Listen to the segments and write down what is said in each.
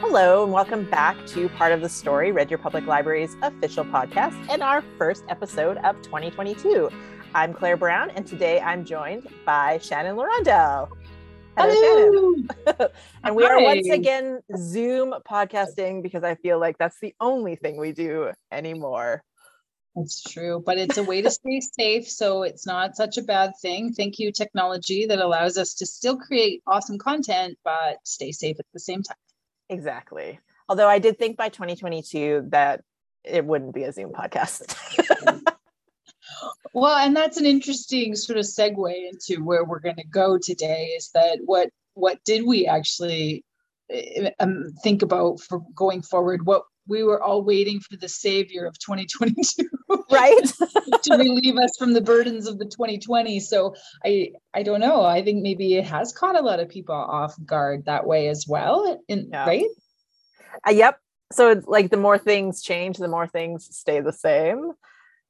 Hello, and welcome back to Part of the Story, Red Deer Public Library's official podcast and our first episode of 2022. I'm Claire Brown, and today I'm joined by Shannon. Hello, Hello. and we Hi. are once again Zoom podcasting because I feel like that's the only thing we do anymore. That's true, but it's a way to stay safe. So it's not such a bad thing. Thank you, technology that allows us to still create awesome content, but stay safe at the same time. Exactly. Although I did think by 2022 that it wouldn't be a Zoom podcast. well, and that's an interesting sort of segue into where we're going to go today is that what what did we actually eh, um, think about for going forward? What we were all waiting for the savior of 2022 right. to relieve us from the burdens of the 2020 so i i don't know. I think maybe it has caught a lot of people off guard that way as well in, yeah. right? Uh, yep. So it's like the more things change the more things stay the same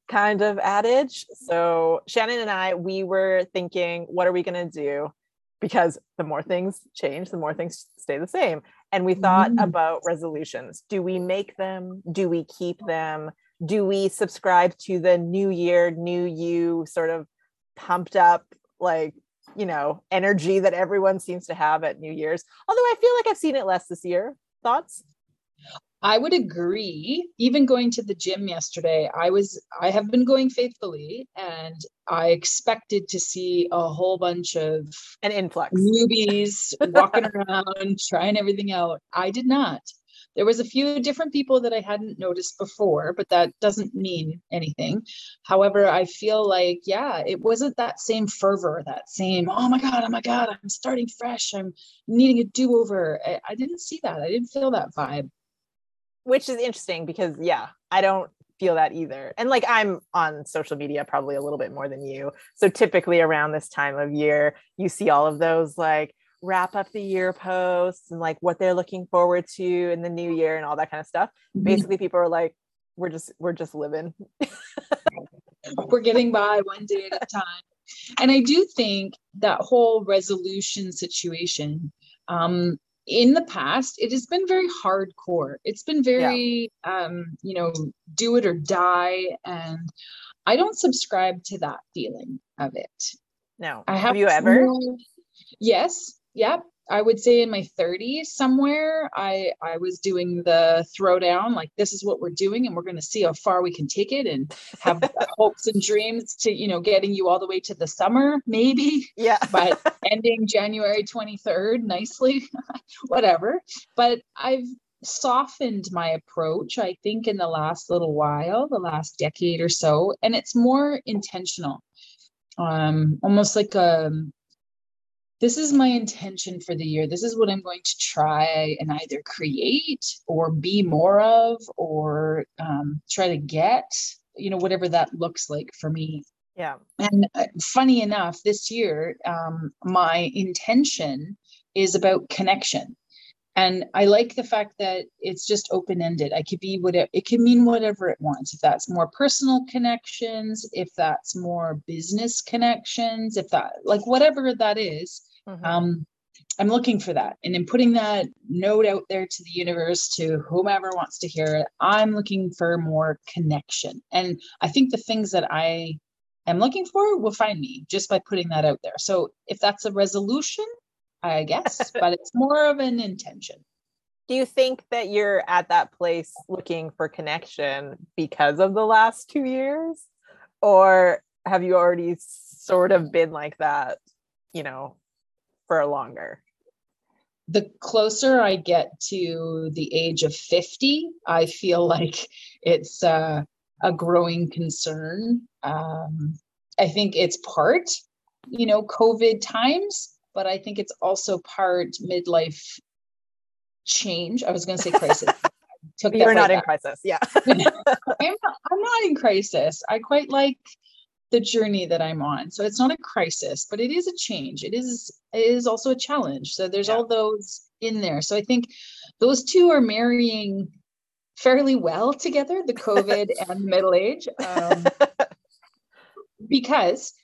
kind of adage. So shannon and i we were thinking what are we going to do? Because the more things change the more things stay the same and we thought mm. about resolutions. Do we make them? Do we keep them? Do we subscribe to the new year, new you sort of pumped up, like, you know, energy that everyone seems to have at New Year's? Although I feel like I've seen it less this year. Thoughts? I would agree. Even going to the gym yesterday, I was I have been going faithfully and I expected to see a whole bunch of an influx newbies walking around trying everything out. I did not. There was a few different people that I hadn't noticed before, but that doesn't mean anything. However, I feel like yeah, it wasn't that same fervor, that same oh my god, oh my god, I'm starting fresh, I'm needing a do-over. I, I didn't see that. I didn't feel that vibe which is interesting because yeah, I don't feel that either. And like I'm on social media probably a little bit more than you. So typically around this time of year, you see all of those like wrap up the year posts and like what they're looking forward to in the new year and all that kind of stuff. Mm-hmm. Basically people are like we're just we're just living. we're getting by one day at a time. And I do think that whole resolution situation um in the past it has been very hardcore. It's been very yeah. um you know do it or die and i don't subscribe to that feeling of it. No. I have, have you ever? yes. Yep. I would say in my 30s somewhere, I I was doing the throwdown, like this is what we're doing, and we're going to see how far we can take it, and have hopes and dreams to you know getting you all the way to the summer, maybe. Yeah. but ending January 23rd nicely, whatever. But I've softened my approach, I think, in the last little while, the last decade or so, and it's more intentional. Um, almost like a this is my intention for the year. This is what I'm going to try and either create or be more of or um, try to get, you know, whatever that looks like for me. Yeah. And uh, funny enough, this year, um, my intention is about connection. And I like the fact that it's just open ended. I could be whatever, it can mean whatever it wants. If that's more personal connections, if that's more business connections, if that, like whatever that is, Mm-hmm. Um, I'm looking for that. And in putting that note out there to the universe, to whomever wants to hear it, I'm looking for more connection. And I think the things that I am looking for will find me just by putting that out there. So if that's a resolution, I guess, but it's more of an intention. Do you think that you're at that place looking for connection because of the last two years? Or have you already sort of been like that, you know, for longer? The closer I get to the age of 50, I feel like it's uh, a growing concern. Um, I think it's part, you know, COVID times, but I think it's also part midlife change. I was going to say crisis. Took You're not in crisis. Yeah. I'm, not, I'm not in crisis. I quite like the journey that I'm on. So it's not a crisis, but it is a change. It is it is also a challenge. So there's yeah. all those in there. So I think those two are marrying fairly well together, the COVID and middle age. Um, because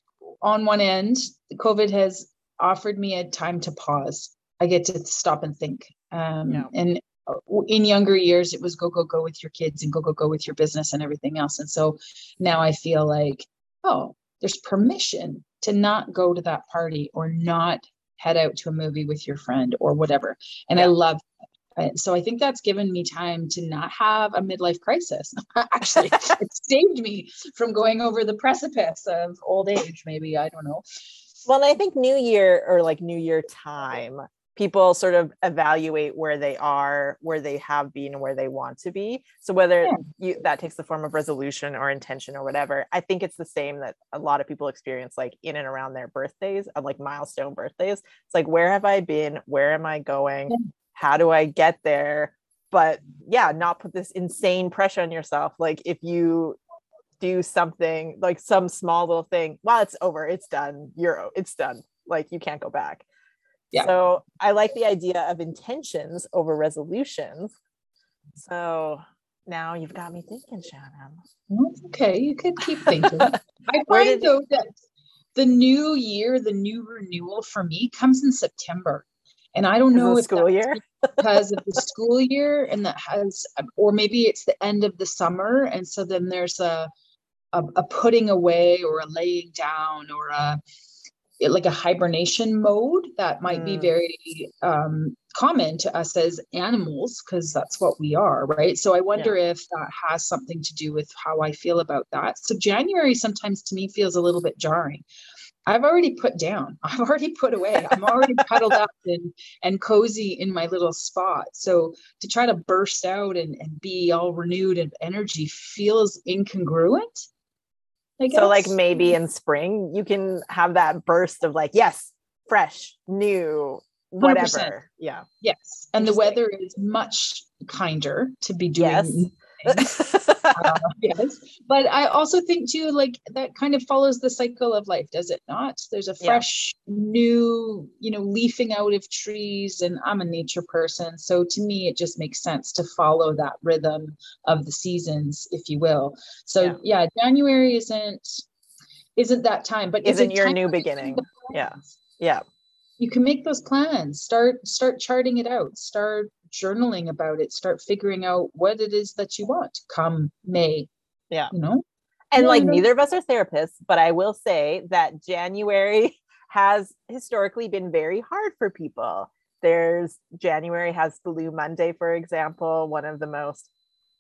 on one end, COVID has offered me a time to pause. I get to stop and think. Um, yeah. And in younger years it was go go go with your kids and go go go with your business and everything else and so now i feel like oh there's permission to not go to that party or not head out to a movie with your friend or whatever and yeah. i love that. So i think that's given me time to not have a midlife crisis. Actually it saved me from going over the precipice of old age maybe i don't know. Well i think new year or like new year time people sort of evaluate where they are where they have been and where they want to be. So whether yeah. you, that takes the form of resolution or intention or whatever i think it's the same that a lot of people experience like in and around their birthdays of like milestone birthdays. It's like where have i been? Where am i going. How do i get there but yeah not put this insane pressure on yourself like if you do something like some small little thing well it's over it's done you're it's done like you can't go back yeah. So I like the idea of intentions over resolutions. So now you've got me thinking, Shannon. Okay, you could keep thinking. I find though that the new year, the new renewal for me comes in September. And I don't know if school year because of the school year and that has or maybe it's the end of the summer. And so then there's a a, a putting away or a laying down or a like a hibernation mode that might mm. be very um, common to us as animals because that's what we are right so i wonder yeah. if that has something to do with how i feel about that so january sometimes to me feels a little bit jarring i've already put down i've already put away i'm already cuddled up and and cozy in my little spot so to try to burst out and, and be all renewed and energy feels incongruent so like maybe in spring you can have that burst of like, yes, fresh, new, whatever. 100%. Yeah. Yes. And the weather is much kinder to be doing yes. Uh, yes. But i also think too like that kind of follows the cycle of life does it not? There's a fresh yeah. new you know leafing out of trees and i'm a nature person so to me it just makes sense to follow that rhythm of the seasons if you will. So yeah, yeah january isn't isn't that time but isn't your new beginning. yeah. yeah. You can make those plans. Start start charting it out. Start journaling about it start figuring out what it is that you want come may yeah. you know? And like neither of us are therapists but i will say that january has historically been very hard for people. There's january has blue monday for example one of the most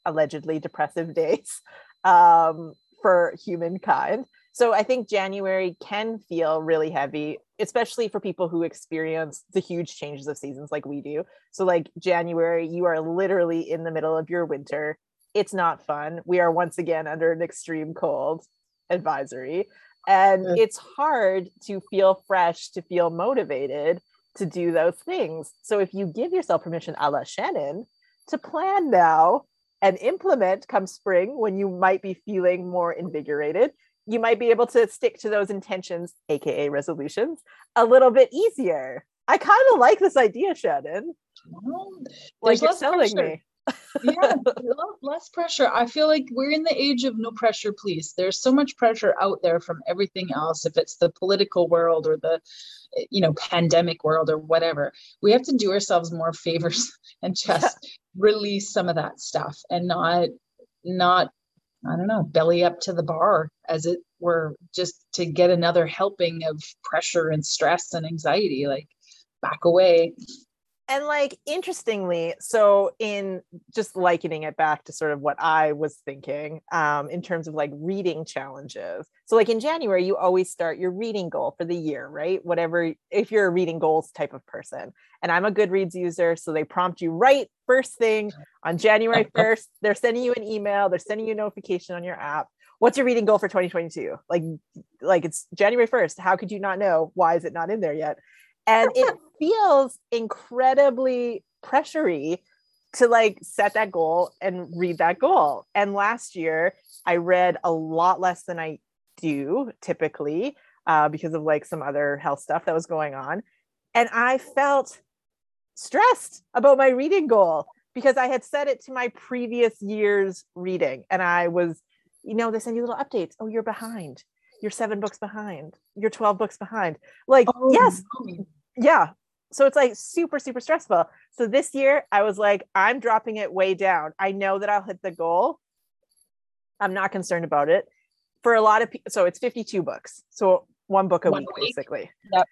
allegedly depressive days um, for humankind so I think January can feel really heavy, especially for people who experience the huge changes of seasons like we do. So, like January, you are literally in the middle of your winter. It's not fun. We are once again under an extreme cold advisory. And it's hard to feel fresh, to feel motivated to do those things. So, if you give yourself permission, a la Shannon, to plan now and implement come spring when you might be feeling more invigorated, you might be able to stick to those intentions, aka resolutions, a little bit easier. I kind of like this idea, Shannon. Well, like you're selling pressure. me. yeah, less pressure. I feel like we're in the age of no pressure, please. There's so much pressure out there from everything else. If it's the political world or the, you know, pandemic world or whatever, we have to do ourselves more favors and just yeah. release some of that stuff and not not I don't know, belly up to the bar, as it were, just to get another helping of pressure and stress and anxiety. Like, back away and like interestingly so in just likening it back to sort of what i was thinking um, in terms of like reading challenges. So like in january you always start your reading goal for the year right? Whatever if you're a reading goals type of person. And i'm a goodreads user so they prompt you right first thing on january 1st they're sending you an email. They're sending you a notification on your app. What's your reading goal for 2022 like like it's january 1st how could you not know? Why is it not in there yet and it feels incredibly pressury to like set that goal and read that goal. And last year, I read a lot less than I do typically uh, because of like some other health stuff that was going on. And I felt stressed about my reading goal because I had set it to my previous year's reading. And I was, you know, they send you little updates. Oh, you're behind. You're seven books behind. You're 12 books behind. Like, oh, yes, yeah, so it's like super super stressful. So this year i was like i'm dropping it way down. I know that i'll hit the goal. I'm not concerned about it. For a lot of people so it's 52 books. So one book a one week, week, basically. Yep.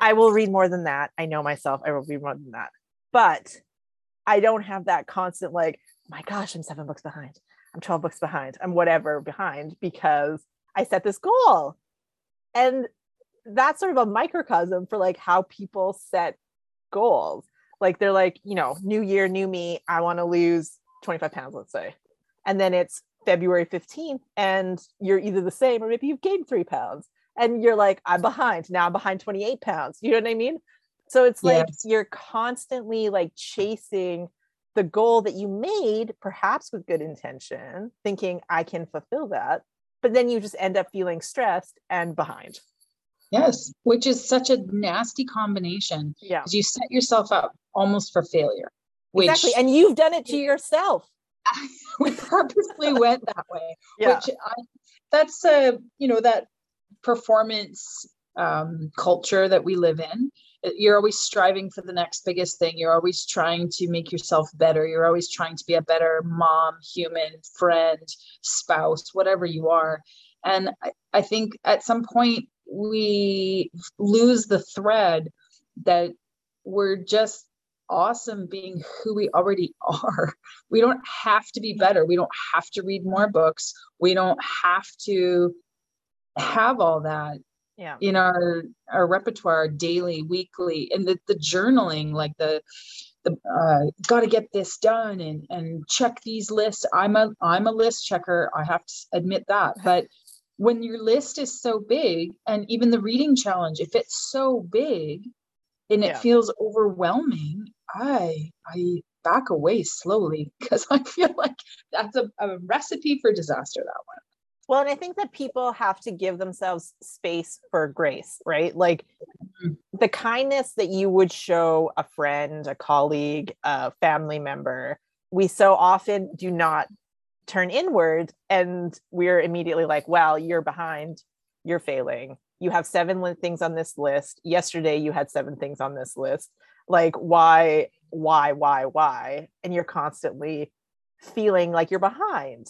i will read more than that. I know myself. I will read more than that. But i don't have that constant like oh my gosh i'm seven books behind. I'm 12 books behind. I'm whatever behind because i set this goal and that's sort of a microcosm for like how people set goals. Like they're like, you know, new year, new me, I want to lose 25 pounds, let's say. And then it's February 15th and you're either the same or maybe you've gained three pounds and you're like, I'm behind. Now I'm behind 28 pounds. You know what I mean? So it's like yes. you're constantly like chasing the goal that you made, perhaps with good intention, thinking I can fulfill that. But then you just end up feeling stressed and behind. Yes, which is such a nasty combination. Yeah. You set yourself up almost for failure. Which, exactly. And you've done it to yourself. we purposely went that way. Yeah. Which I, that's a, you know, that performance um, culture that we live in. You're always striving for the next biggest thing. You're always trying to make yourself better. You're always trying to be a better mom, human, friend, spouse, whatever you are. And I, I think at some point we lose the thread that we're just awesome being who we already are. We don't have to be better. We don't have to read more books. We don't have to have all that yeah. in our our repertoire daily, weekly, and the, the journaling, like the the uh, got to get this done and and check these lists. I'm a I'm a list checker. I have to admit that, but when your list is so big and even the reading challenge if it's so big and it yeah. feels overwhelming i i back away slowly because i feel like that's a, a recipe for disaster that one well and i think that people have to give themselves space for grace right? Like mm-hmm. the kindness that you would show a friend a colleague a family member we so often do not turn inward and we're immediately like well you're behind. You're failing. You have seven things on this list. Yesterday you had seven things on this list. Like why why why why? And you're constantly feeling like you're behind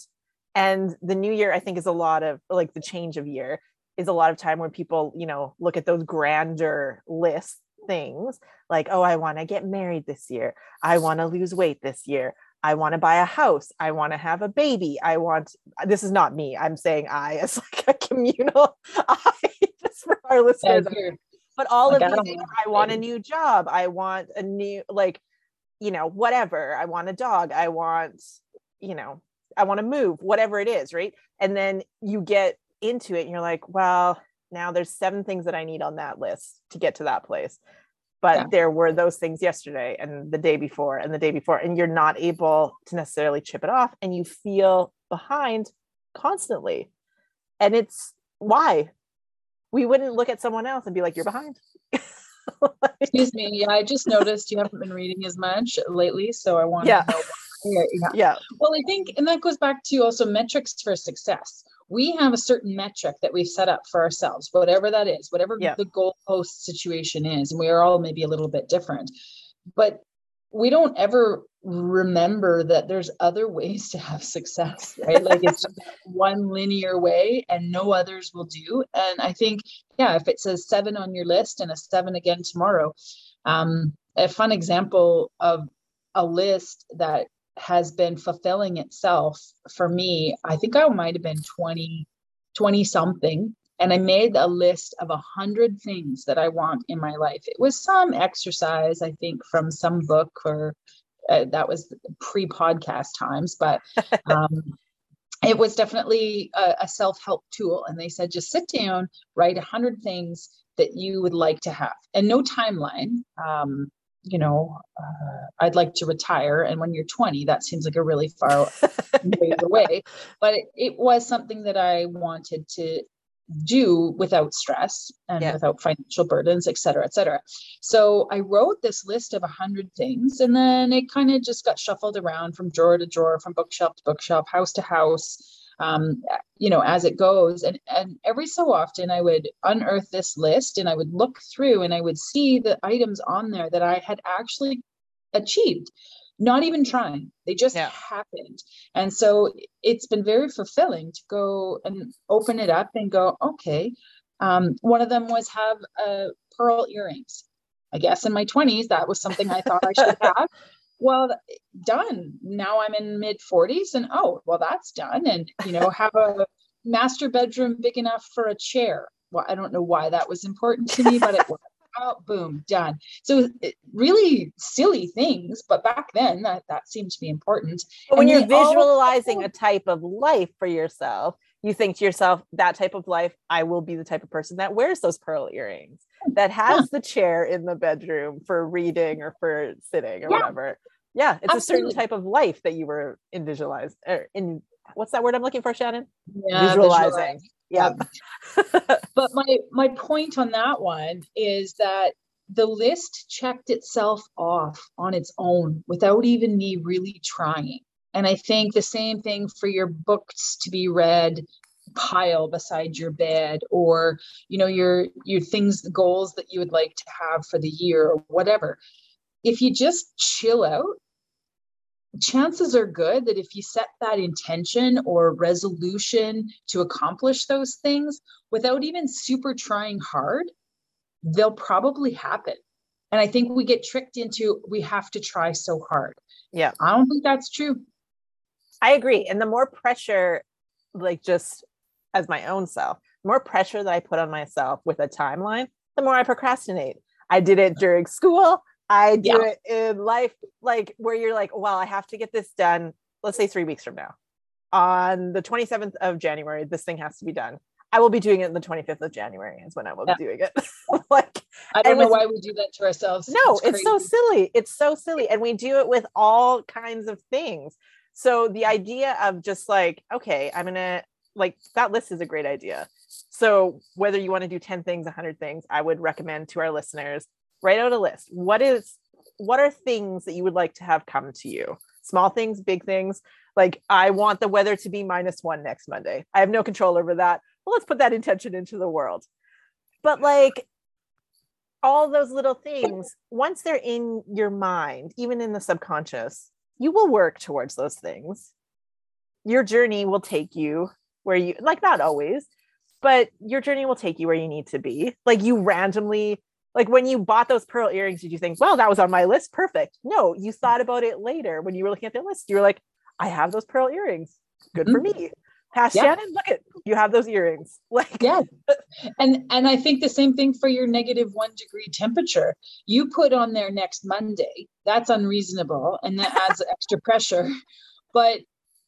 and the new year i think is a lot of like the change of year is a lot of time where people you know look at those grander list things like oh i want to get married this year i want to lose weight this year I want to buy a house. I want to have a baby. I want, this is not me. I'm saying I as like a communal I, just for our listeners. but all like, of these, I, I want a new job. I want a new, like, you know, whatever. I want a dog. I want, you know, I want to move, whatever it is. Right. And then you get into it and you're like, well, now there's seven things that I need on that list to get to that place but yeah. there were those things yesterday and the day before and the day before and you're not able to necessarily chip it off and you feel behind constantly and it's why we wouldn't look at someone else and be like you're behind excuse me yeah i just noticed you haven't been reading as much lately so i want yeah. to know yeah. yeah well i think and that goes back to also metrics for success we have a certain metric that we've set up for ourselves, whatever that is, whatever yeah. the goalpost situation is. And we are all maybe a little bit different, but we don't ever remember that there's other ways to have success, right? like it's one linear way and no others will do. And I think, yeah, if it says seven on your list and a seven again tomorrow, um, a fun example of a list that has been fulfilling itself for me. I think I might have been 20, 20 something. And I made a list of a hundred things that I want in my life. It was some exercise, I think, from some book or uh, that was pre-podcast times, but um, it was definitely a, a self-help tool. And they said, just sit down, write a hundred things that you would like to have, and no timeline. Um, you know, uh, I'd like to retire. And when you're 20, that seems like a really far away. But it, it, was something that I wanted to do without stress and yeah. without financial burdens, et cetera, et cetera. So I wrote this list of a hundred things and then it kind of just got shuffled around from drawer to drawer, from bookshelf to bookshelf, house to house. Um, you know, as it goes. And and every so often I would unearth this list and I would look through and I would see the items on there that I had actually achieved. Not even trying. They just yeah. happened. And so it's been very fulfilling to go and open it up and go okay um, one of them was have uh, pearl earrings. I guess in my 20s that was something i thought i should have well done now i'm in mid 40s and oh well that's done and you know have a master bedroom big enough for a chair well i don't know why that was important to me but it was oh, boom, done. So really silly things, but back then that, that seemed to be important. But when you're visualizing all- a type of life for yourself, you think to yourself, that type of life, I will be the type of person that wears those pearl earrings, that has yeah. the chair in the bedroom for reading or for sitting or yeah. whatever. Yeah, it's Absolutely. a certain type of life that you were in visualize or in what's that word I'm looking for, Shannon? Yeah, visualizing. yeah. But my my point on that one is that the list checked itself off on its own without even me really trying. And i think the same thing for your books to be read pile beside your bed or you know your your things goals that you would like to have for the year or whatever if you just chill out chances are good that if you set that intention or resolution to accomplish those things without even super trying hard, they'll probably happen. And I think we get tricked into we have to try so hard. Yeah. I don't think that's true. I agree. And the more pressure, like just as my own self, more pressure that I put on myself with a timeline, the more I procrastinate. I did it during school. I do yeah. it in life, like where you're like, well, I have to get this done. Let's say three weeks from now. On the 27th of January, this thing has to be done. I will be doing it on the 25th of January is when I will yeah. be doing it. like I don't know why we do that to ourselves. No, it's, it's so silly. It's so silly. And we do it with all kinds of things. So the idea of just like, okay, I'm gonna like that list is a great idea. So whether you want to do 10 things, 100 things, I would recommend to our listeners write out a list. What is what are things that you would like to have come to you? Small things big things. Like i want the weather to be minus one next monday. I have no control over that well let's put that intention into the world. But like all those little things once they're in your mind even in the subconscious you will work towards those things. Your journey will take you where you like not always but your journey will take you where you need to be. Like you randomly like when you bought those pearl earrings did you think well that was on my list perfect. No you thought about it later. When you were looking at the list you were like i have those pearl earrings. Good mm-hmm. for me. Pass yeah. shannon look at you have those earrings. Like yeah. And and i think the same thing for your negative one degree temperature. You put on there next monday. That's unreasonable and that adds extra pressure. But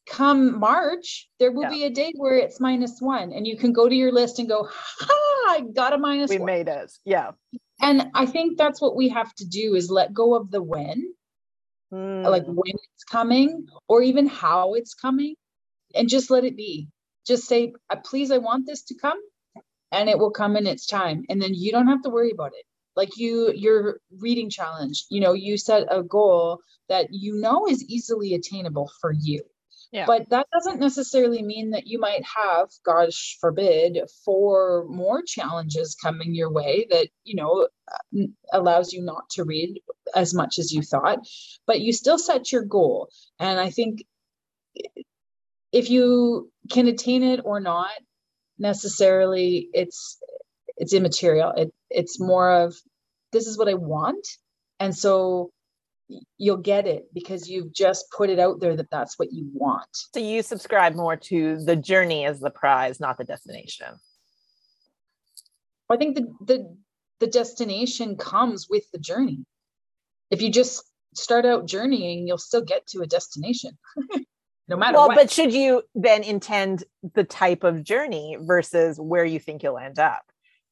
come march there will yeah. be a day where it's minus one and you can go to your list and go ha i got a minus we one. made it. Yeah and i think that's what we have to do is let go of the when mm. like when it's coming or even how it's coming and just let it be. Just say uh, please i want this to come and it will come in its time. And then you don't have to worry about it. Like you your reading challenge you know you set a goal that you know is easily attainable for you yeah. But that doesn't necessarily mean that you might have, gosh forbid, four more challenges coming your way that, you know, allows you not to read as much as you thought, but you still set your goal. And I think if you can attain it or not, necessarily it's it's immaterial. It it's more of this is what I want. And so you'll get it because you've just put it out there that that's what you want. So you subscribe more to the journey as the prize, not the destination. I think the the the destination comes with the journey. If you just start out journeying, you'll still get to a destination. no matter well, what. but should you then intend the type of journey versus where you think you'll end up?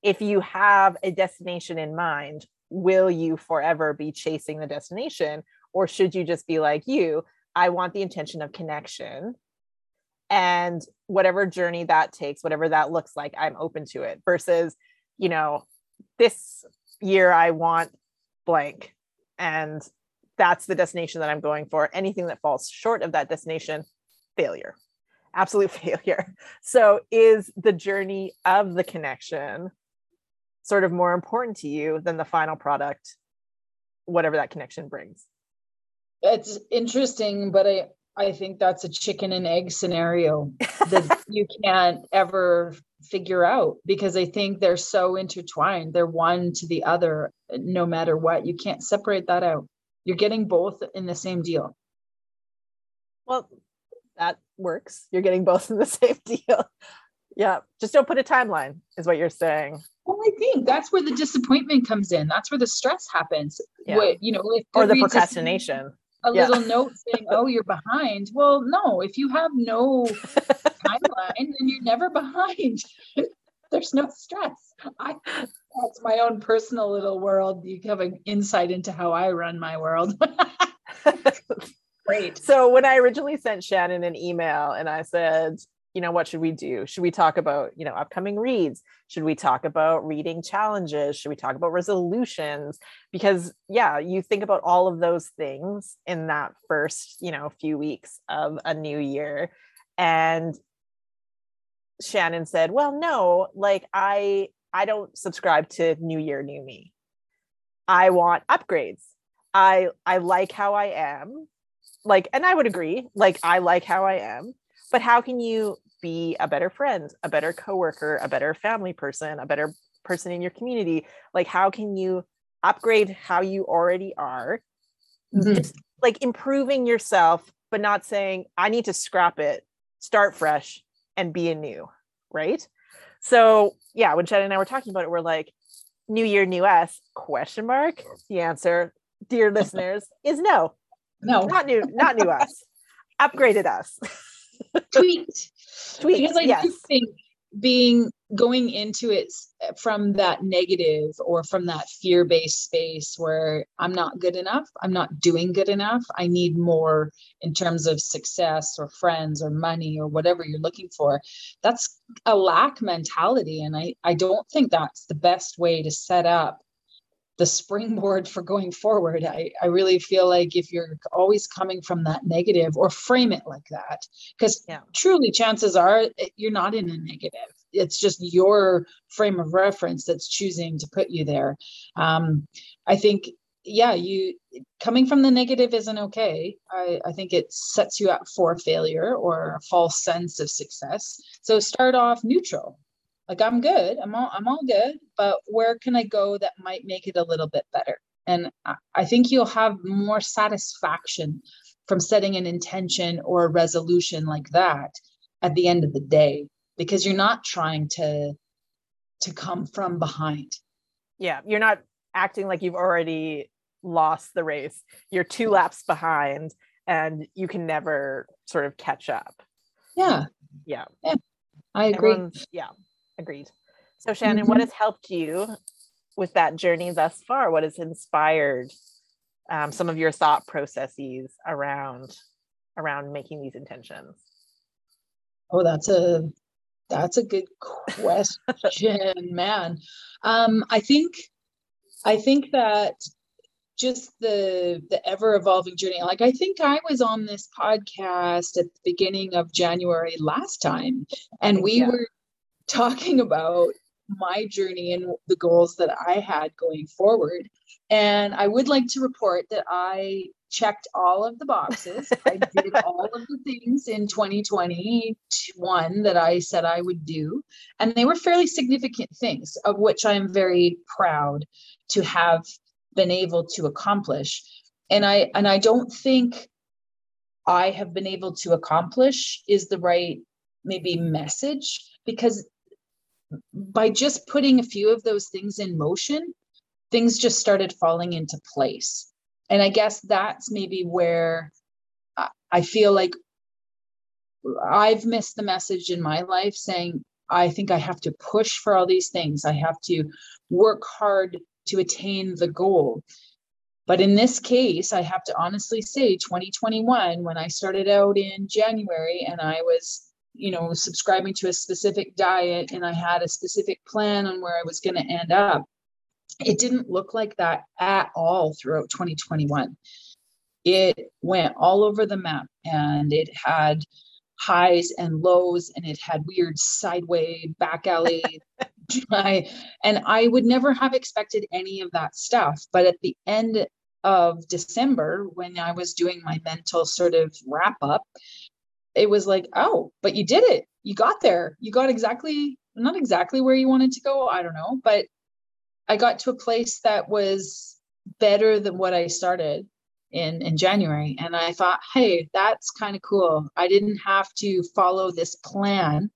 If you have a destination in mind, will you forever be chasing the destination? Or should you just be like you i want the intention of connection. And whatever journey that takes whatever that looks like i'm open to it versus you know this year i want blank. And that's the destination that i'm going for. Anything that falls short of that destination failure. Absolute failure. So is the journey of the connection sort of more important to you than the final product, whatever that connection brings? It's interesting, but I I think that's a chicken and egg scenario that you can't ever figure out because I think they're so intertwined. They're one to the other no matter what. You can't separate that out. You're getting both in the same deal. Well, that works. You're getting both in the same deal. Yeah. Just don't put a timeline, is what you're saying. Well, I think that's where the disappointment comes in. That's where the stress happens. Yeah. What, you know, or the procrastination. A yeah. little note saying, "Oh, you're behind." Well, no. If you have no timeline, then you're never behind. There's no stress. I, that's my own personal little world. You have an insight into how I run my world. Great. So when I originally sent Shannon an email and I said, you know, what should we do? Should we talk about, you know, upcoming reads? Should we talk about reading challenges? Should we talk about resolutions? Because yeah, you think about all of those things in that first, you know, few weeks of a new year. And Shannon said, "Well, no, like I I don't subscribe to new year new me. I want upgrades. I I like how I am like and i would agree like i like how i am but how can you be a better friend a better coworker a better family person a better person in your community? Like how can you upgrade how you already are? Mm-hmm. just like improving yourself but not saying i need to scrap it start fresh and be anew right? So yeah when Chad and i were talking about it we're like new year new us? Question mark. The answer dear listeners is no. No, not new, not new us. Upgraded us. Tweaked. Because I yes. do think being going into it from that negative or from that fear-based space where I'm not good enough, I'm not doing good enough, I need more in terms of success or friends or money or whatever you're looking for. That's a lack mentality. And I, I don't think that's the best way to set up the springboard for going forward. I, I really feel like if you're always coming from that negative or frame it like that, because yeah. truly chances are eh, you're not in a negative. It's just your frame of reference that's choosing to put you there. Um, I think, yeah, you coming from the negative isn't okay. I, I think it sets you up for failure or a false sense of success. So start off neutral like i'm good. I'm all i'm all good but where can i go that might make it a little bit better? And i think you'll have more satisfaction from setting an intention or a resolution like that at the end of the day because you're not trying to to come from behind. Yeah you're not acting like you've already lost the race. You're two laps behind and you can never sort of catch up. Yeah. Yeah, yeah i agree. Everyone's, yeah Agreed. So, Shannon, mm-hmm. what has helped you with that journey thus far? What has inspired um, some of your thought processes around around making these intentions? Oh, that's a that's a good question, man. Um, I think I think that just the the ever evolving journey. Like I think I was on this podcast at the beginning of January last time, and we yeah. were talking about my journey and the goals that I had going forward. And I would like to report that I checked all of the boxes. I did all of the things in 2021 that I said I would do. And they were fairly significant things, of which I am very proud to have been able to accomplish. And I and I don't think I have been able to accomplish is the right maybe message because by just putting a few of those things in motion, things just started falling into place. And I guess that's maybe where I feel like I've missed the message in my life saying, I think I have to push for all these things. I have to work hard to attain the goal. But in this case, I have to honestly say 2021, when I started out in January and I was you know subscribing to a specific diet and i had a specific plan on where i was going to end up it didn't look like that at all throughout 2021 it went all over the map and it had highs and lows and it had weird sideway back alley I, and i would never have expected any of that stuff. But at the end of december when i was doing my mental sort of wrap up it was like oh but you did it. You got there. You got exactly not exactly where you wanted to go i don't know but i got to a place that was better than what i started in in January. And I thought hey that's kind of cool. I didn't have to follow this plan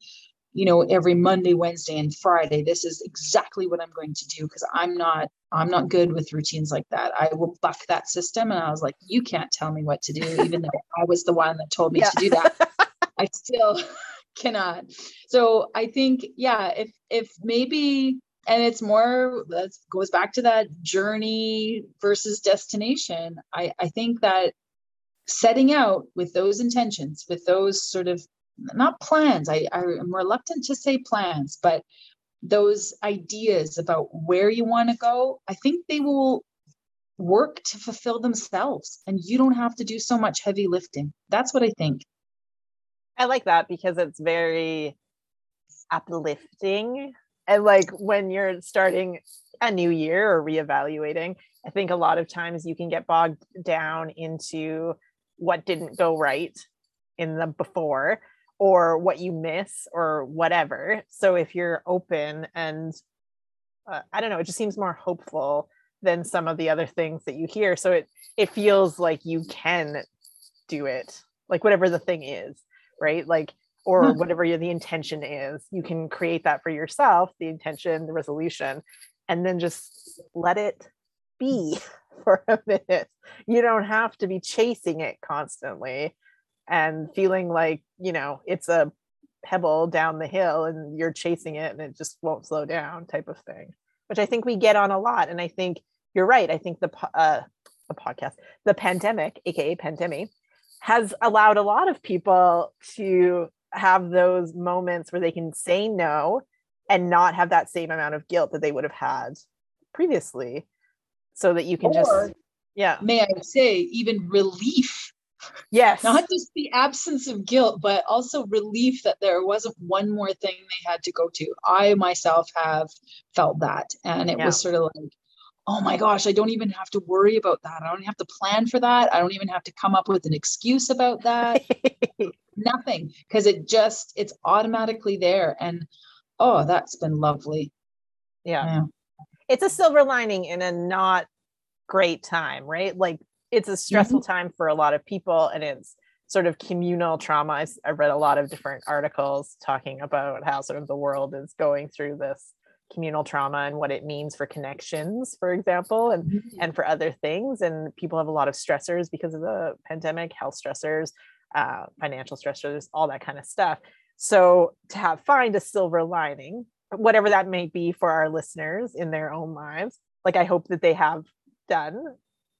you know every Monday Wednesday and Friday this is exactly what I'm going to do because I'm not I'm not good with routines like that. I will buck that system and I was like you can't tell me what to do even though I was the one that told me yeah. to do that. I still cannot. So I think yeah if if maybe and it's more that goes back to that journey versus destination. I i think that setting out with those intentions with those sort of not plans. I i'm reluctant to say plans but those ideas about where you want to go i think they will work to fulfill themselves and you don't have to do so much heavy lifting. That's what i think. I like that because it's very uplifting and like when you're starting a new year or reevaluating i think a lot of times you can get bogged down into what didn't go right in the before or what you miss or whatever. So if you're open and uh, i don't know it just seems more hopeful than some of the other things that you hear. So it it feels like you can do it like whatever the thing is right? Like or hmm. whatever the intention is you can create that for yourself the intention the resolution and then just let it be for a minute. You don't have to be chasing it constantly and feeling like you know it's a pebble down the hill and you're chasing it and it just won't slow down type of thing which i think we get on a lot. And i think you're right. I think the uh the podcast the pandemic aka pandemic has allowed a lot of people to have those moments where they can say no and not have that same amount of guilt that they would have had previously so that you can or, just yeah. may i say even relief yes not just the absence of guilt but also relief that there wasn't one more thing they had to go to i myself have felt that and it yeah. was sort of like oh my gosh, I don't even have to worry about that. I don't have to plan for that. I don't even have to come up with an excuse about that. Nothing, because it just, it's automatically there. And oh, that's been lovely. Yeah. yeah. It's a silver lining in a not great time, right? Like it's a stressful mm-hmm. time for a lot of people and it's sort of communal trauma. I've read a lot of different articles talking about how sort of the world is going through this communal trauma and what it means for connections for example and mm-hmm. and for other things and people have a lot of stressors because of the pandemic health stressors uh, financial stressors all that kind of stuff so to have find a silver lining whatever that may be for our listeners in their own lives like i hope that they have done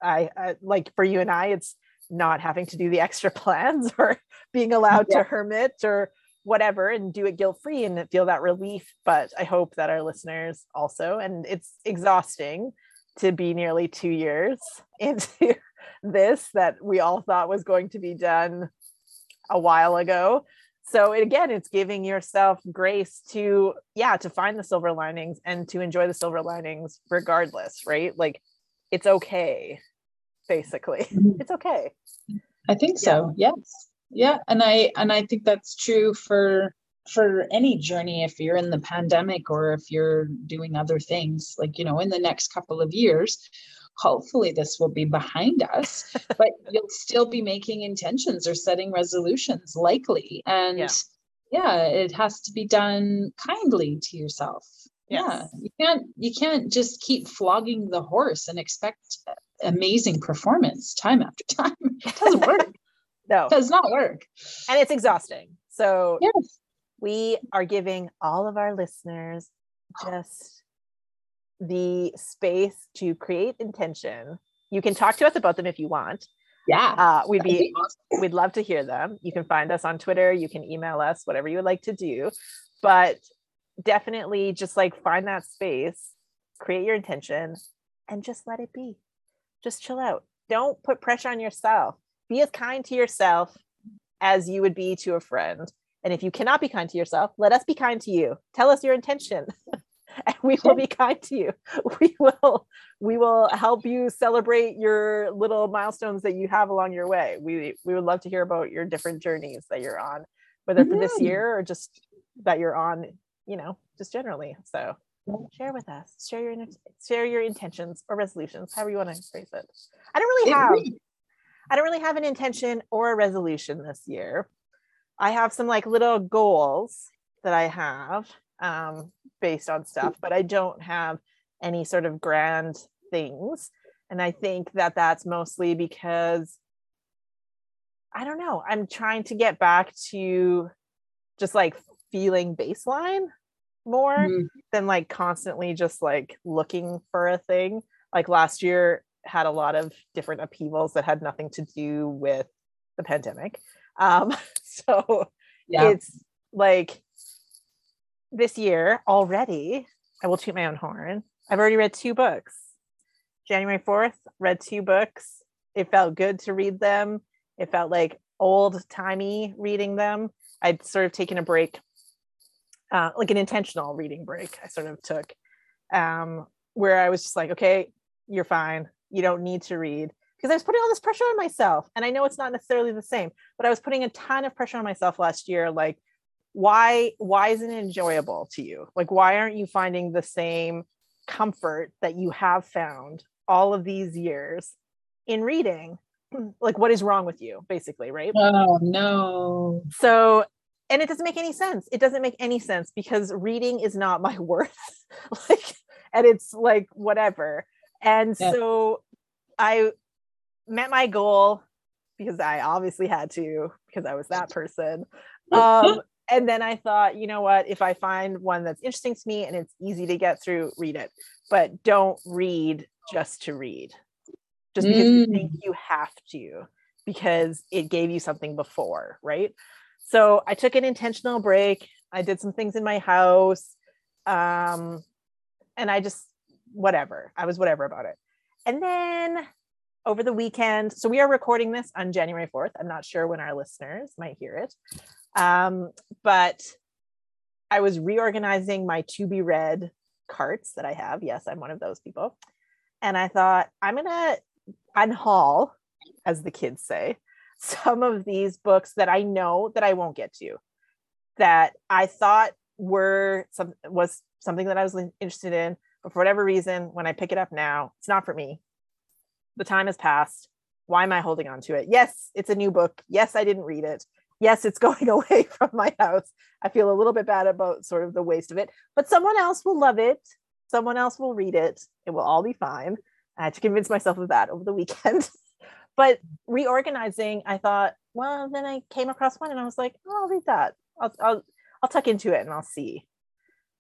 i, I like for you and i it's not having to do the extra plans or being allowed yeah. to hermit or whatever and do it guilt free and feel that relief. But I hope that our listeners also, and it's exhausting to be nearly two years into this that we all thought was going to be done a while ago. So again, it's giving yourself grace to, yeah, to find the silver linings and to enjoy the silver linings regardless, right? Like it's okay, basically. Mm-hmm. It's okay. I think so. Yeah. Yes yeah and i and i think that's true for for any journey if you're in the pandemic or if you're doing other things like you know in the next couple of years hopefully this will be behind us but you'll still be making intentions or setting resolutions likely and yeah. yeah it has to be done kindly to yourself yes. yeah you can't you can't just keep flogging the horse and expect amazing performance time after time. It doesn't work. No. It does not work. And it's exhausting. So yes. we are giving all of our listeners just the space to create intention. You can talk to us about them if you want. Yeah. Uh, we'd be, be awesome. we'd love to hear them. You can find us on twitter. You can email us whatever you would like to do. But definitely just like find that space create your intention and just let it be just chill out don't put pressure on yourself be as kind to yourself as you would be to a friend. And if you cannot be kind to yourself, let us be kind to you. Tell us your intention. and we will be kind to you. We will we will help you celebrate your little milestones that you have along your way. We we would love to hear about your different journeys that you're on, whether for this year or just that you're on, you know, just generally. So share with us. Share your share your intentions or resolutions, however you want to phrase it. I don't really have I don't really have an intention or a resolution this year. I have some like little goals that I have um, based on stuff, but I don't have any sort of grand things. And I think that that's mostly because I don't know, I'm trying to get back to just like feeling baseline more mm-hmm. than like constantly just like looking for a thing. Like last year had a lot of different upheavals that had nothing to do with the pandemic. Um, so yeah. it's like this year already, I will toot my own horn. I've already read two books. January 4th, read two books. It felt good to read them. It felt like old timey reading them. I'd sort of taken a break, uh, like an intentional reading break, I sort of took, um, where I was just like, okay, you're fine. You don't need to read because I was putting all this pressure on myself. And I know it's not necessarily the same, but I was putting a ton of pressure on myself last year. Like, why why isn't it enjoyable to you? Like, why aren't you finding the same comfort that you have found all of these years in reading? like, what is wrong with you, basically, right? Oh no. So and it doesn't make any sense. It doesn't make any sense because reading is not my worth. like, and it's like whatever. And yeah. so I met my goal because I obviously had to because I was that person. Um, and then I thought, you know what? If I find one that's interesting to me and it's easy to get through, read it. But don't read just to read, just because mm. you think mm. you have to, because it gave you something before, right? So I took an intentional break. I did some things in my house. Um, and I just, whatever, I was whatever about it. And then over the weekend. So we are recording this on January 4th. I'm not sure when our listeners might hear it. Um, but I was reorganizing my to be read carts that I have. Yes, I'm one of those people. And I thought, I'm going to unhaul, as the kids say, some of these books that I know that I won't get to, that I thought were some was something that I was interested in, but for whatever reason, when I pick it up now, it's not for me the time has passed. Why am I holding on to it? Yes, it's a new book. Yes, I didn't read it. Yes, it's going away from my house. I feel a little bit bad about sort of the waste of it, but someone else will love it. Someone else will read it. It will all be fine. I had to convince myself of that over the weekend. but reorganizing, I thought, well, then I came across one and I was like, oh, I'll read that. I'll, I'll, I'll tuck into it and I'll see.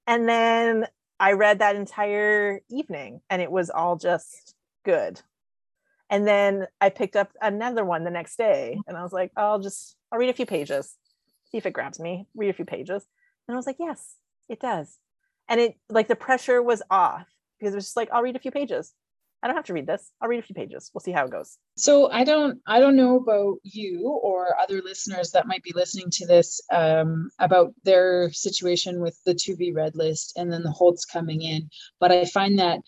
And then I read that entire evening and it was all just good and then I picked up another one the next day and I was like, I'll just, I'll read a few pages, see if it grabs me, read a few pages. And I was like, yes, it does. And it, like, the pressure was off because it was just like, I'll read a few pages. I don't have to read this. I'll read a few pages. We'll see how it goes. So I don't I don't know about you or other listeners that might be listening to this um, about their situation with the to be read list and then the holds coming in. But I find that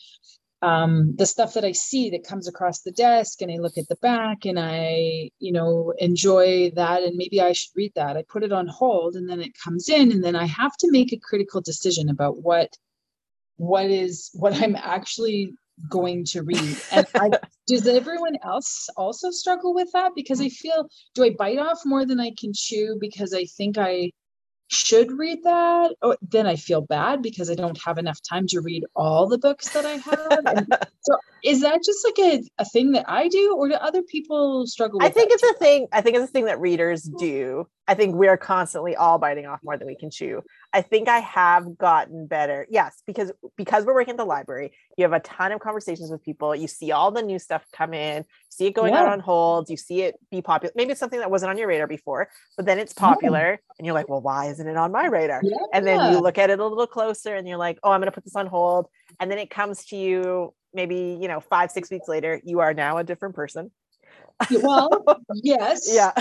um, the stuff that I see that comes across the desk and I look at the back and I, you know, enjoy that and maybe I should read that. I put it on hold and then it comes in and then I have to make a critical decision about what what is what I'm actually going to read. And I, does everyone else also struggle with that? Because I feel do I bite off more than I can chew because I think I should read that oh, then i feel bad because i don't have enough time to read all the books that i have so is that just like a, a thing that i do or do other people struggle i think it's too? a thing i think it's a thing that readers do i think we are constantly all biting off more than we can chew I think I have gotten better. Yes, because because we're working at the library, you have a ton of conversations with people. You see all the new stuff come in, see it going yeah. out on hold, you see it be popular. Maybe it's something that wasn't on your radar before, but then it's popular yeah. and you're like, well, why isn't it on my radar? Yeah. And then you look at it a little closer and you're like, oh, I'm gonna put this on hold. And then it comes to you maybe, you know, five, six weeks later, you are now a different person. Well, yes. yeah.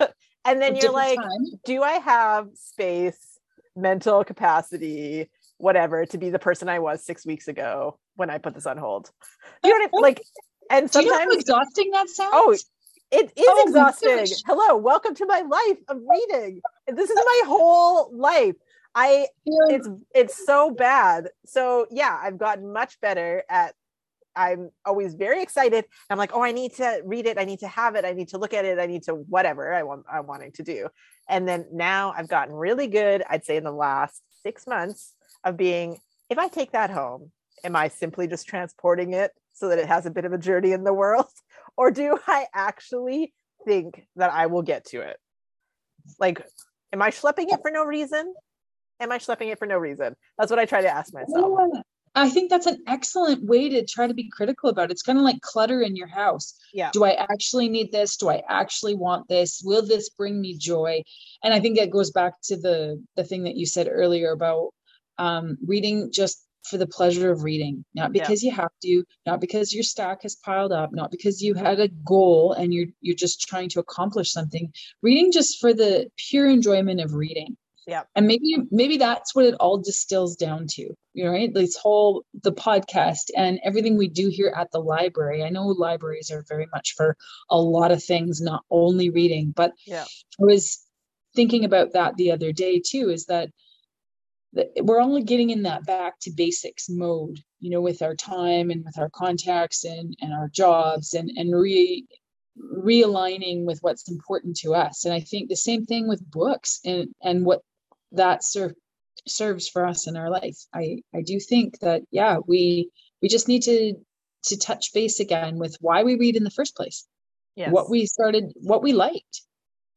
and then you're like times. do i have space mental capacity whatever to be the person i was six weeks ago when i put this on hold you know what I, like and Do you know how sometimes exhausting that sounds? Oh, it is Oh exhausting. Hello, welcome to my life of reading. This is my whole life. I it's it's so bad. So yeah, I've gotten much better at I'm always very excited. I'm like, oh, I need to read it. I need to have it. I need to look at it. I need to whatever I want I'm wanting to do. And then now I've gotten really good, I'd say in the last six months of being, if I take that home, am I simply just transporting it so that it has a bit of a journey in the world? Or do I actually think that I will get to it? Like, am I schlepping it for no reason? Am I schlepping it for no reason? That's what I try to ask myself. Yeah. I think that's an excellent way to try to be critical about it. It's kind of like clutter in your house. Yeah. Do I actually need this? Do I actually want this? Will this bring me joy? And I think that goes back to the the thing that you said earlier about um, reading just for the pleasure of reading, not Yeah. because you have to, not because your stack has piled up, not because you had a goal and you're you're just trying to accomplish something. Reading just for the pure enjoyment of reading Yeah. and maybe maybe that's what it all distills down to you know right this whole the podcast and everything we do here at the library i know libraries are very much for a lot of things not only reading but Yeah. i was thinking about that the other day too is that that we're only getting in that back to basics mode you know with our time and with our contacts and and our jobs and and re realigning with what's important to us and i think the same thing with books and and what that ser- serves for us in our life. I i do think that yeah we we just need to to touch base again with why we read in the first place. Yes. what we started what we liked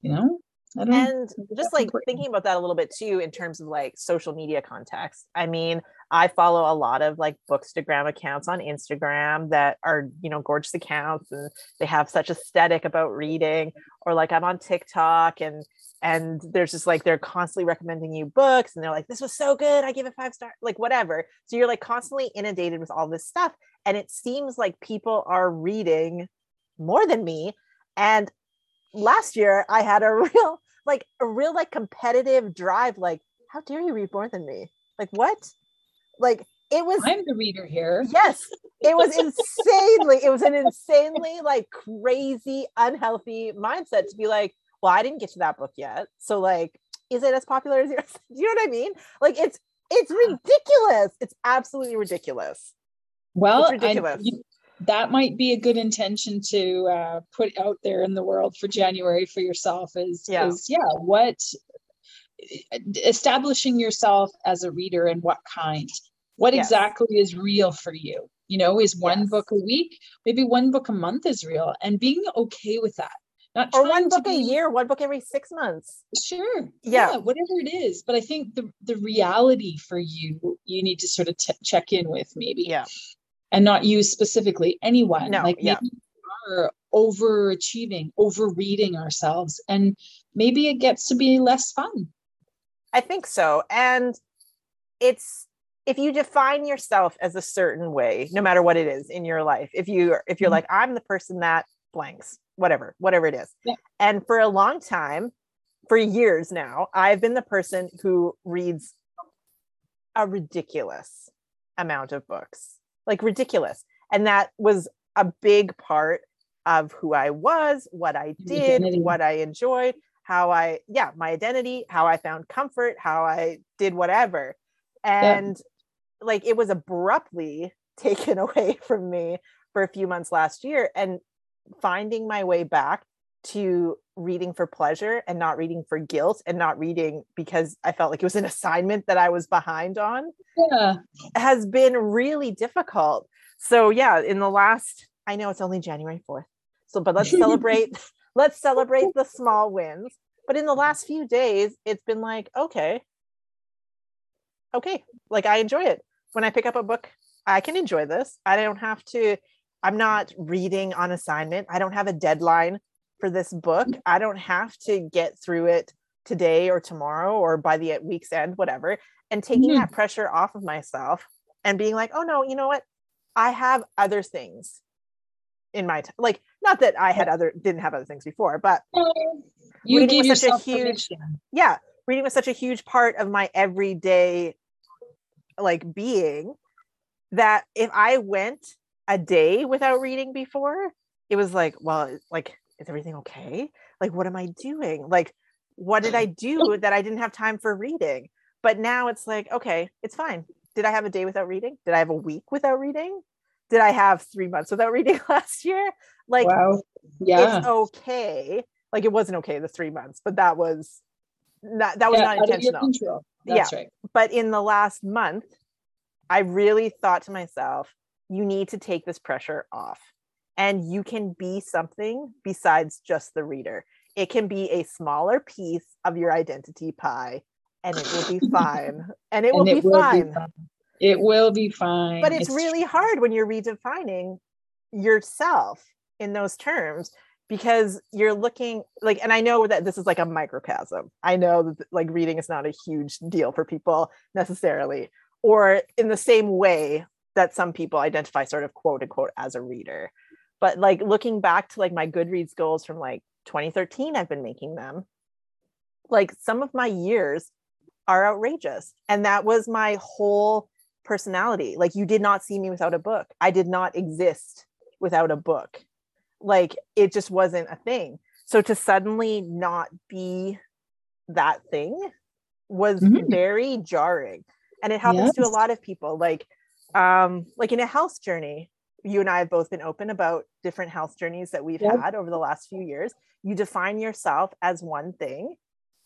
you know and just like important. thinking about that a little bit too in terms of like social media context. I mean i follow a lot of like bookstagram accounts on instagram that are you know gorgeous accounts and they have such aesthetic about reading. Or like i'm on tiktok and and there's just like they're constantly recommending you books and they're like this was so good. I give it five star like whatever. So you're like constantly inundated with all this stuff. And it seems like people are reading more than me. And last year i had a real like a real like competitive drive like how dare you read more than me? Like what? Like it was i'm the reader here. Yes. It was insanely it was an insanely like crazy unhealthy mindset to be like well i didn't get to that book yet so like is it as popular as yours? Do you know what i mean? Like it's it's ridiculous. It's absolutely ridiculous. Well It's I- ridiculous. you- that might be a good intention to uh, put out there in the world for january for yourself is Yeah. is yeah what establishing yourself as a reader and what kind. What Yes. exactly is real for you? You know is one Yes. book a week? Maybe one book a month is real and being okay with that. Not or one book a year one book every six months. Sure. Yeah. whatever it is. But i think the the reality for you you need to sort of t- check in with maybe. Yeah and not you specifically anyone No, like yeah. maybe we are overachieving overreading ourselves and maybe it gets to be less fun I think so. And it's if you define yourself as a certain way, no matter what it is in your life, if you if you're Mhm. like, I'm the person that blanks, whatever, whatever it is. Yeah. And for a long time, for years now, I've been the person who reads a ridiculous amount of books. Like ridiculous. And that was a big part of who I was, what I did, identity. what I enjoyed, how I, yeah, my identity, how I found comfort, how I did whatever. And like it was abruptly taken away from me for a few months last year. And finding my way back to reading for pleasure and not reading for guilt and not reading because I felt like it was an assignment that I was behind on yeah has been really difficult. So yeah, in the last I know it's only January 4th. So but let's celebrate let's celebrate the small wins. But in the last few days it's been like okay. Okay, like I enjoy it. When I pick up a book, I can enjoy this. I don't have to I'm not reading on assignment. I don't have a deadline for this book. I don't have to get through it today or tomorrow or by the week's end, whatever. And taking Mhm. that pressure off of myself and being like, oh no, you know what? I have other things in my time. Like, not that I had other didn't have other things before, but You reading was such a huge permission. yeah reading was such a huge part of my everyday like being that if i went a day without reading before it was like well like is everything okay? Like what am i doing? Like what did i mm. do that i didn't have time for reading? But now it's like okay it's fine. Did i have a day without reading? Did i have a week without reading? Did i have three months without reading last year? Like wow. Yeah. it's okay. Like it wasn't okay the three months but that was not that was Yeah, not out of your intentional. That's right. but in the last month i really thought to myself you need to take this pressure off and you can be something besides just the reader. It can be a smaller piece of your identity pie and it will be fine. And it will, And be, fine. It will be fine. but it's, really hard when you're redefining yourself in those terms because you're looking like and i know that this is like a microcosm. I know that like reading is not a huge deal for people necessarily or in the same way that some people identify sort of quote unquote as a reader but like looking back to like my goodreads goals from like 2013 i've been making them. Like some of my years are outrageous. And that was my whole personality. Like you did not see me without a book. I did not exist without a book. Like it just wasn't a thing. So to suddenly not be that thing was Mhm. very jarring. And it happens to a lot of people. Like um like in a health journey you and i have both been open about different health journeys that we've Yep. had over the last few years. You define yourself as one thing.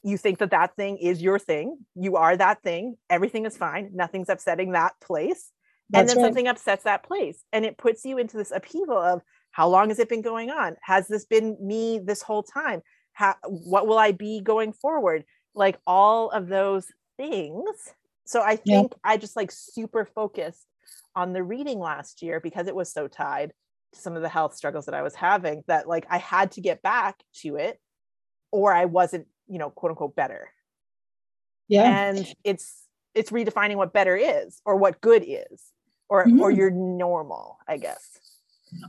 You think that that thing is your thing. You are that thing. Everything is fine. Nothing's upsetting that place. And then right. something upsets that place. And it puts you into this upheaval of how long has it been going on? Has this been me this whole time? How, what will i be going forward? Like all of those things. So i think i just like super focused on the reading last year because it was so tied to some of the health struggles that i was having that like i had to get back to it or i wasn't you know quote unquote better yeah. and it's it's redefining what better is or what good is or or Mhm. your normal i guess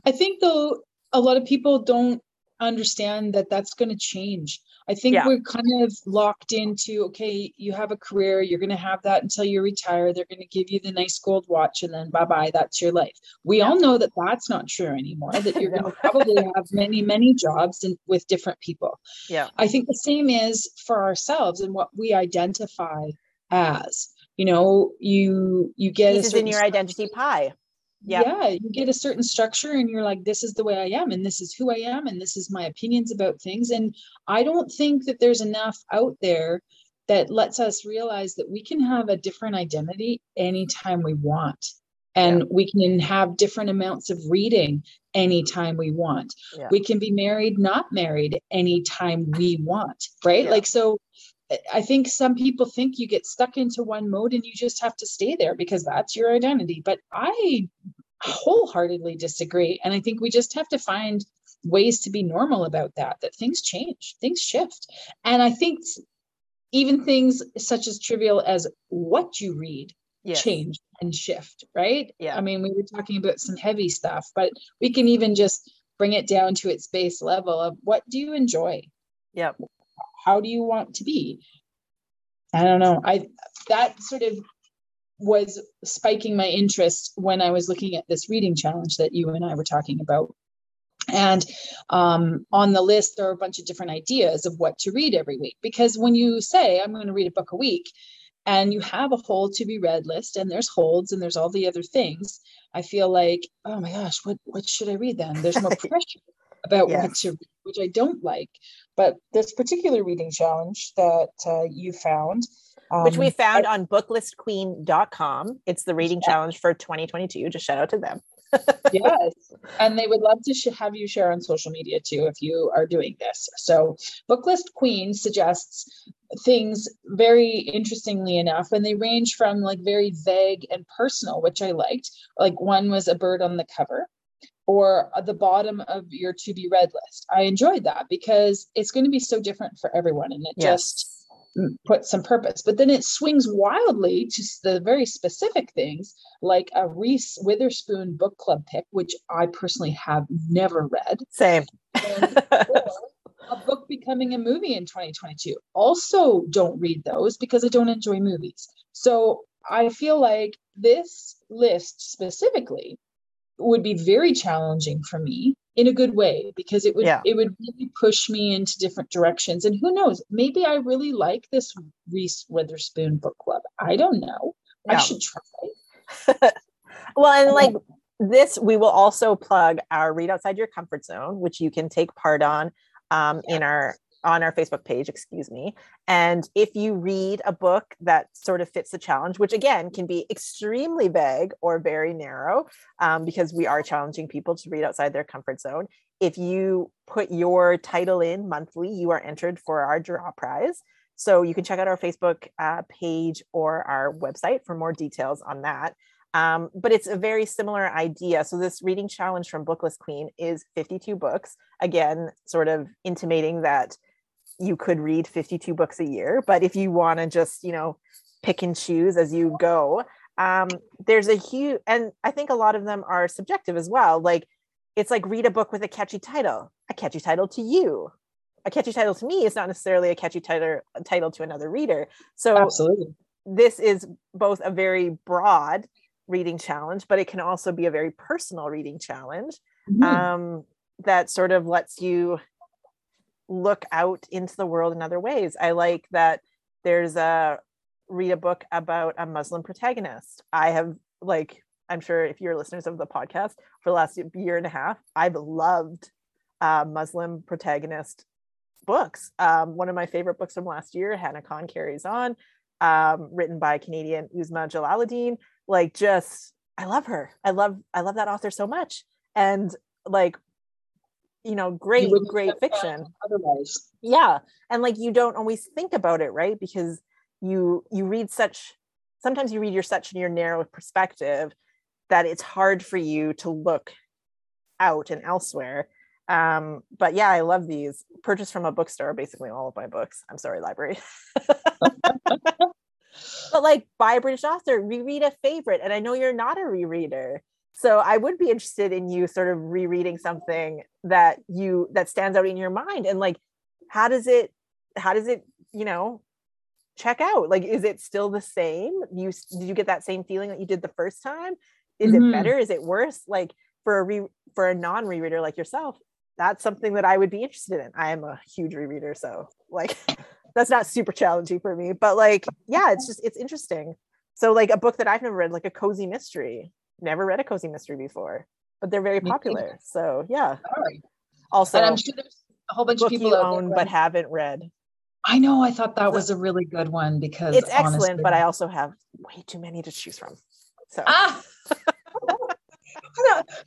I think though a lot of people don't understand that that's going to change. I think Yeah. we're kind of locked into okay, you have a career, you're going to have that until you retire. They're going to give you the nice gold watch, and then bye bye, that's your life. We all know that that's not true anymore. That you're going to probably have many, many jobs and with different people. yeah I think the same is for ourselves and what we identify as. You know, you you get pieces in your identity pie Yeah. yeah you get a certain structure and you're like this is the way i am and this is who i am and this is my opinions about things and i don't think that there's enough out there that lets us realize that we can have a different identity anytime we want and we can have different amounts of reading anytime we want Yeah. we can be married not married anytime we want right Yeah. like so I- think some people think you get stuck into one mode and you just have to stay there because that's your identity. But I wholeheartedly disagree. And I think we just have to find ways to be normal about that, that things change, things shift. And I think even things such as trivial as what you read yes. change and shift, right? Yeah. I mean, we were talking about some heavy stuff, but we can even just bring it down to its base level of what do you enjoy? Yep. How do you want to be? I don't know. I that sort of was spiking my interest when i was looking at this reading challenge that you and i were talking about. And um, on the list there are a bunch of different ideas of what to read every week because when you say i'm going to read a book a week and you have a hold to be read list and there's holds and there's all the other things i feel like oh my gosh what what should i read then? There's more pressure about what to read which i don't like but this particular reading challenge that uh, you found which we um, found on booklistqueen.com it's the reading challenge for 2022 just shout out to them. Yes. And they would love to sh- have you share on social media too if you are doing this. So booklist queen suggests things very interestingly enough and they range from like very vague and personal which i liked. Like one was a bird on the cover or the bottom of your to be read list i enjoyed that because it's going to be so different for everyone and it just mm, put some purpose. But then it swings wildly to the very specific things like a Reese Witherspoon book club pick, which I personally have never read. same a book becoming a movie in 2022. Also, don't read those because I don't enjoy movies. So I feel like this list specifically would be very challenging for me in a good way because it would yeah. it would really push me into different directions and who knows maybe i really like this reese witherspoon book club i don't know yeah. i should try well and like this we will also plug our read outside your comfort zone which you can take part on um, yeah. in our on our Facebook page, excuse me. And if you read a book that sort of fits the challenge, which again can be extremely vague or very narrow, um, because we are challenging people to read outside their comfort zone. If you put your title in monthly, you are entered for our draw prize. So you can check out our Facebook uh, page or our website for more details on that. Um, but it's a very similar idea. So this reading challenge from Booklist Queen is 52 books. Again, sort of intimating that you could read 52 books a year but if you want to just you know pick and choose as you go um, there's a huge and i think a lot of them are subjective as well like it's like read a book with a catchy title a catchy title to you. A catchy title to me is not necessarily a catchy title title to another reader. So absolutely. this is both a very broad reading challenge but it can also be a very personal reading challenge mm-hmm. um, that sort of lets you look out into the world in other ways. I like that there's a read a book about a Muslim protagonist. I have like I'm sure if you're listeners of the podcast for the last year and a half, I've loved uh, Muslim protagonist books. Um, one of my favorite books from last year, Hana Khan Carries On, um, written by Canadian Uzma Jalaluddin. Like, just I love her. I love I love that author so much. And like you know great you great fiction. otherwise. Yeah and like you don't always think about it right? Because you you read such sometimes you read your such in your narrow perspective that it's hard for you to look out and elsewhere. Um but yeah i love these. Purchased from a bookstore basically all of my books. I'm sorry library. But like buy a british author reread a favorite and i know you're not a rereader so i would be interested in you sort of rereading something that you that stands out in your mind and like how does it how does it you know check out? Like is it still the same? You did you get that same feeling that you did the first time? Is mm-hmm. it better? Is it worse? Like for a re for a non rereader like yourself that's something that i would be interested in. I am a huge rereader so like that's not super challenging for me but like yeah it's just it's interesting. So like a book that i've never read like a cozy mystery never read a cozy mystery before, but they're very popular. So yeah. Also, and I'm sure there's a whole bunch of people you own but haven't read. I know. I thought that was a really good one because it's excellent, honestly, but I also have way too many to choose from. So. Ah.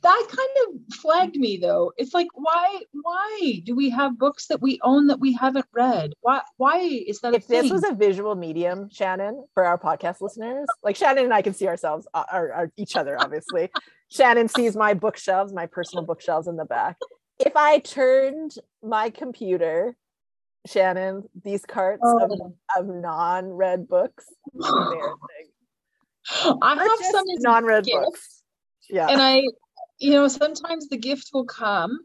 that kind of flagged me though. It's like why why do we have books that we own that we haven't read? Why why is that? If this was a visual medium, Shannon, for our podcast listeners, like Shannon and I can see ourselves, uh, or, or each other, obviously. Shannon sees my bookshelves, my personal bookshelves in the back. If I turned my computer Shannon, these carts oh. of, of non-read books. Embarrassing. I have some non-read books yeah. And i you know sometimes the gift will come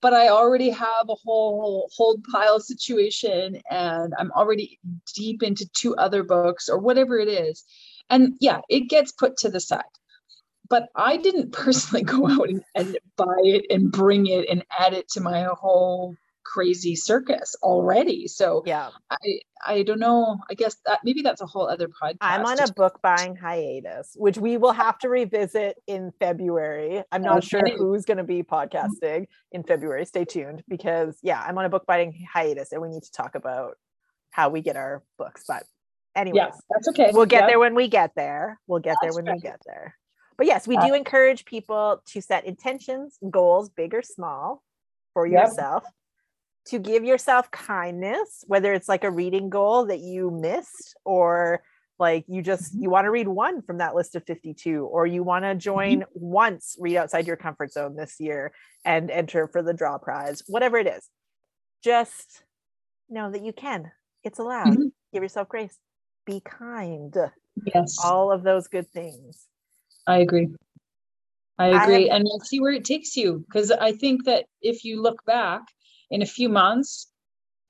but i already have a whole hold pile situation and i'm already deep into two other books or whatever it is. And yeah it gets put to the side. But i didn't personally go out and, and buy it and bring it and add it to my whole crazy circus already. So yeah, I I don't know. I guess that maybe that's a whole other podcast. I'm on a book buying hiatus, which we will have to revisit in February. I'm not okay. sure who's going to be podcasting in February. Stay tuned because yeah, I'm on a book buying hiatus, and we need to talk about how we get our books. But anyways, yeah, that's okay. We'll get there when we get there. We'll get that's there when we get there. But yes, we uh, do encourage people to set intentions, goals, big or small, for yourself to give yourself kindness, whether it's like a reading goal that you missed or like you just mm-hmm. you want to read one from that list of 52 or you want to mm-hmm. join once read outside your comfort zone this year and enter for the draw prize whatever it is. Just know that you can. It's allowed. Mm-hmm. give yourself grace. Be kind. Yes. All of those good things. I agree. I agree I have, and we'll see where it takes you because i think that if you look back in a few months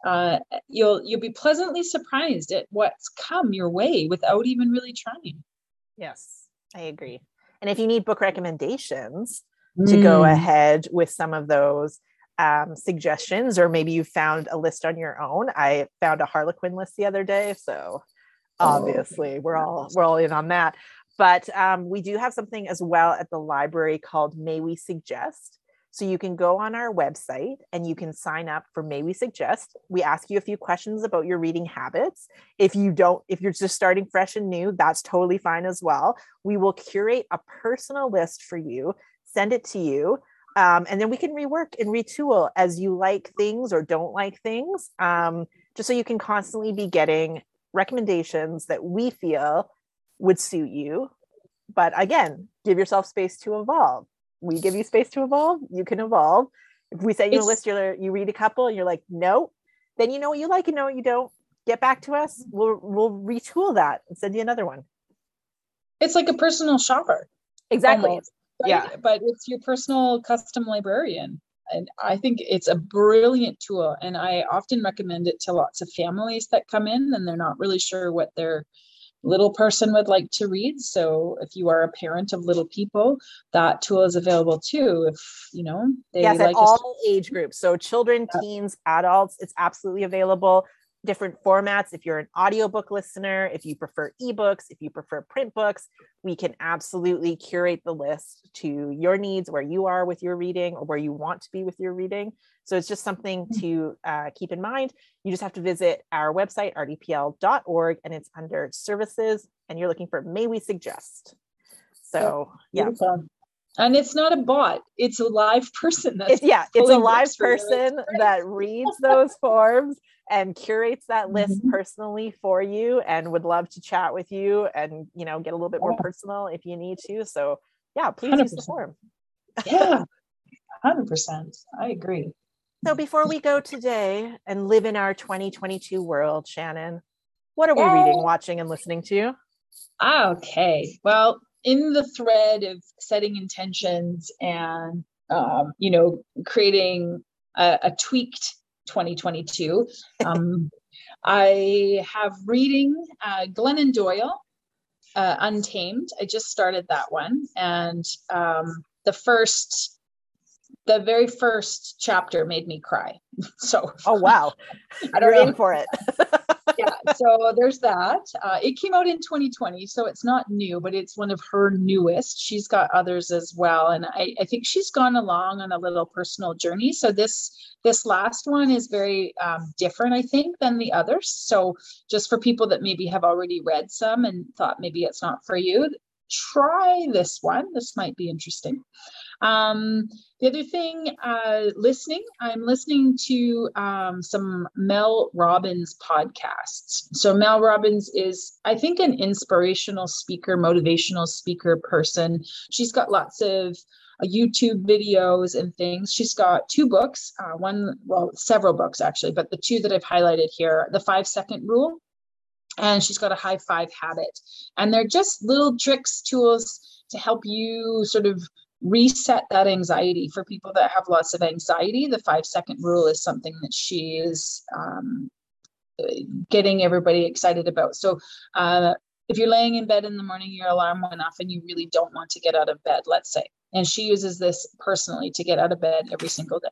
uh, you'll you'll be pleasantly surprised at what's come your way without even really trying. Yes, I agree. And if you need book recommendations mm. to go mm. ahead with some of those um, suggestions, or maybe you found a list on your own, I found a Harlequin list the other day, so oh, obviously oh. we're all we're all in on that. But um, we do have something as well at the library called May We Suggest. So you can go on our website and you can sign up for May We Suggest. We ask you a few questions about your reading habits. If you don't, if you're just starting fresh and new, that's totally fine as well. We will curate a personal list for you, send it to you, um, and then we can rework and retool as you like things or don't like things, um, just so you can constantly be getting recommendations that we feel would suit you. But again, give yourself space to evolve. We give you space to evolve, you can evolve. If we send you list, you're, you read a couple and you're like, no, then you know what you like and know what you don't. Get back to us. We'll we'll retool that and send you another one. It's like a personal shopper. Exactly. Almost, right? Yeah. But it's your personal custom librarian and I think it's a brilliant tool. And I often recommend it to lots of families that come in and they're not really sure what their little person would like to read. So if you are a parent of little people, that tool is available too. If you know, they yes, like at all age groups. So children, teens, adults, it's absolutely available different formats. If you're an audiobook listener, if you prefer ebooks, if you prefer print books, we can absolutely curate the list to your needs, where you are with your reading or where you want to be with your reading. So it's just something mm. to uh, keep in mind. You just have to visit our website, rdpl.org, and it's under services, and you're looking for May We Suggest. So, yeah. Beautiful. And it's not a bot, it's a live person. That's it's, yeah, it's a live person that reads those forms and curates that list mm-hmm. personally for you and would love to chat with you and you know get a little bit more personal if you need to. So yeah please 100%. use the form. Yeah 100% i agree. So before we go today and live in our 2022 world shannon what are we reading watching and listening to? Okay. Well in the thread of setting intentions and um, you know creating a, a tweaked 2022. Um, I have reading uh, Glennon Doyle, uh, Untamed. I just started that one, and um, the first, the very first chapter made me cry. So, oh wow, I don't You're know. in for it. yeah, so there's that. Uh, it came out in 2020, so it's not new, but it's one of her newest. She's got others as well, and I, I think she's gone along on a little personal journey. So this this last one is very um, different, I think, than the others. So just for people that maybe have already read some and thought maybe it's not for you, try this one. This might be interesting. Um, the other thing, uh, listening, I'm listening to um, some Mel Robbins podcasts. So, Mel Robbins is, I think, an inspirational speaker, motivational speaker person. She's got lots of uh, YouTube videos and things. She's got two books, uh, one, well, several books actually, but the two that I've highlighted here The Five Second Rule, and she's got a high five habit. And they're just little tricks, tools to help you sort of reset that anxiety. For people that have lots of anxiety the five second rule is something that she is um, getting everybody excited about. So uh, if you're laying in bed in the morning your alarm went off and you really don't want to get out of bed let's say. And she uses this personally to get out of bed every single day.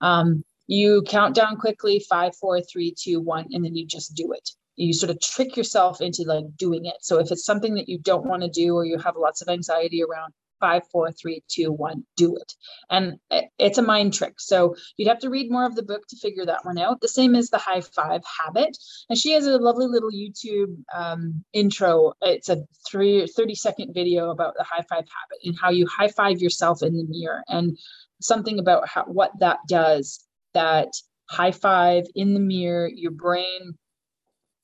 Um, you count down quickly five four three two one and then you just do it you sort of trick yourself into like doing it so if it's something that you don't want to do or you have lots of anxiety around five, four, three, two, one, do it. And it's a mind trick. So you'd have to read more of the book to figure that one out. The same as the high five habit. And she has a lovely little YouTube um, intro. It's a three, 30 second video about the high five habit and how you high five yourself in the mirror and something about how, what that does. That high five in the mirror, your brain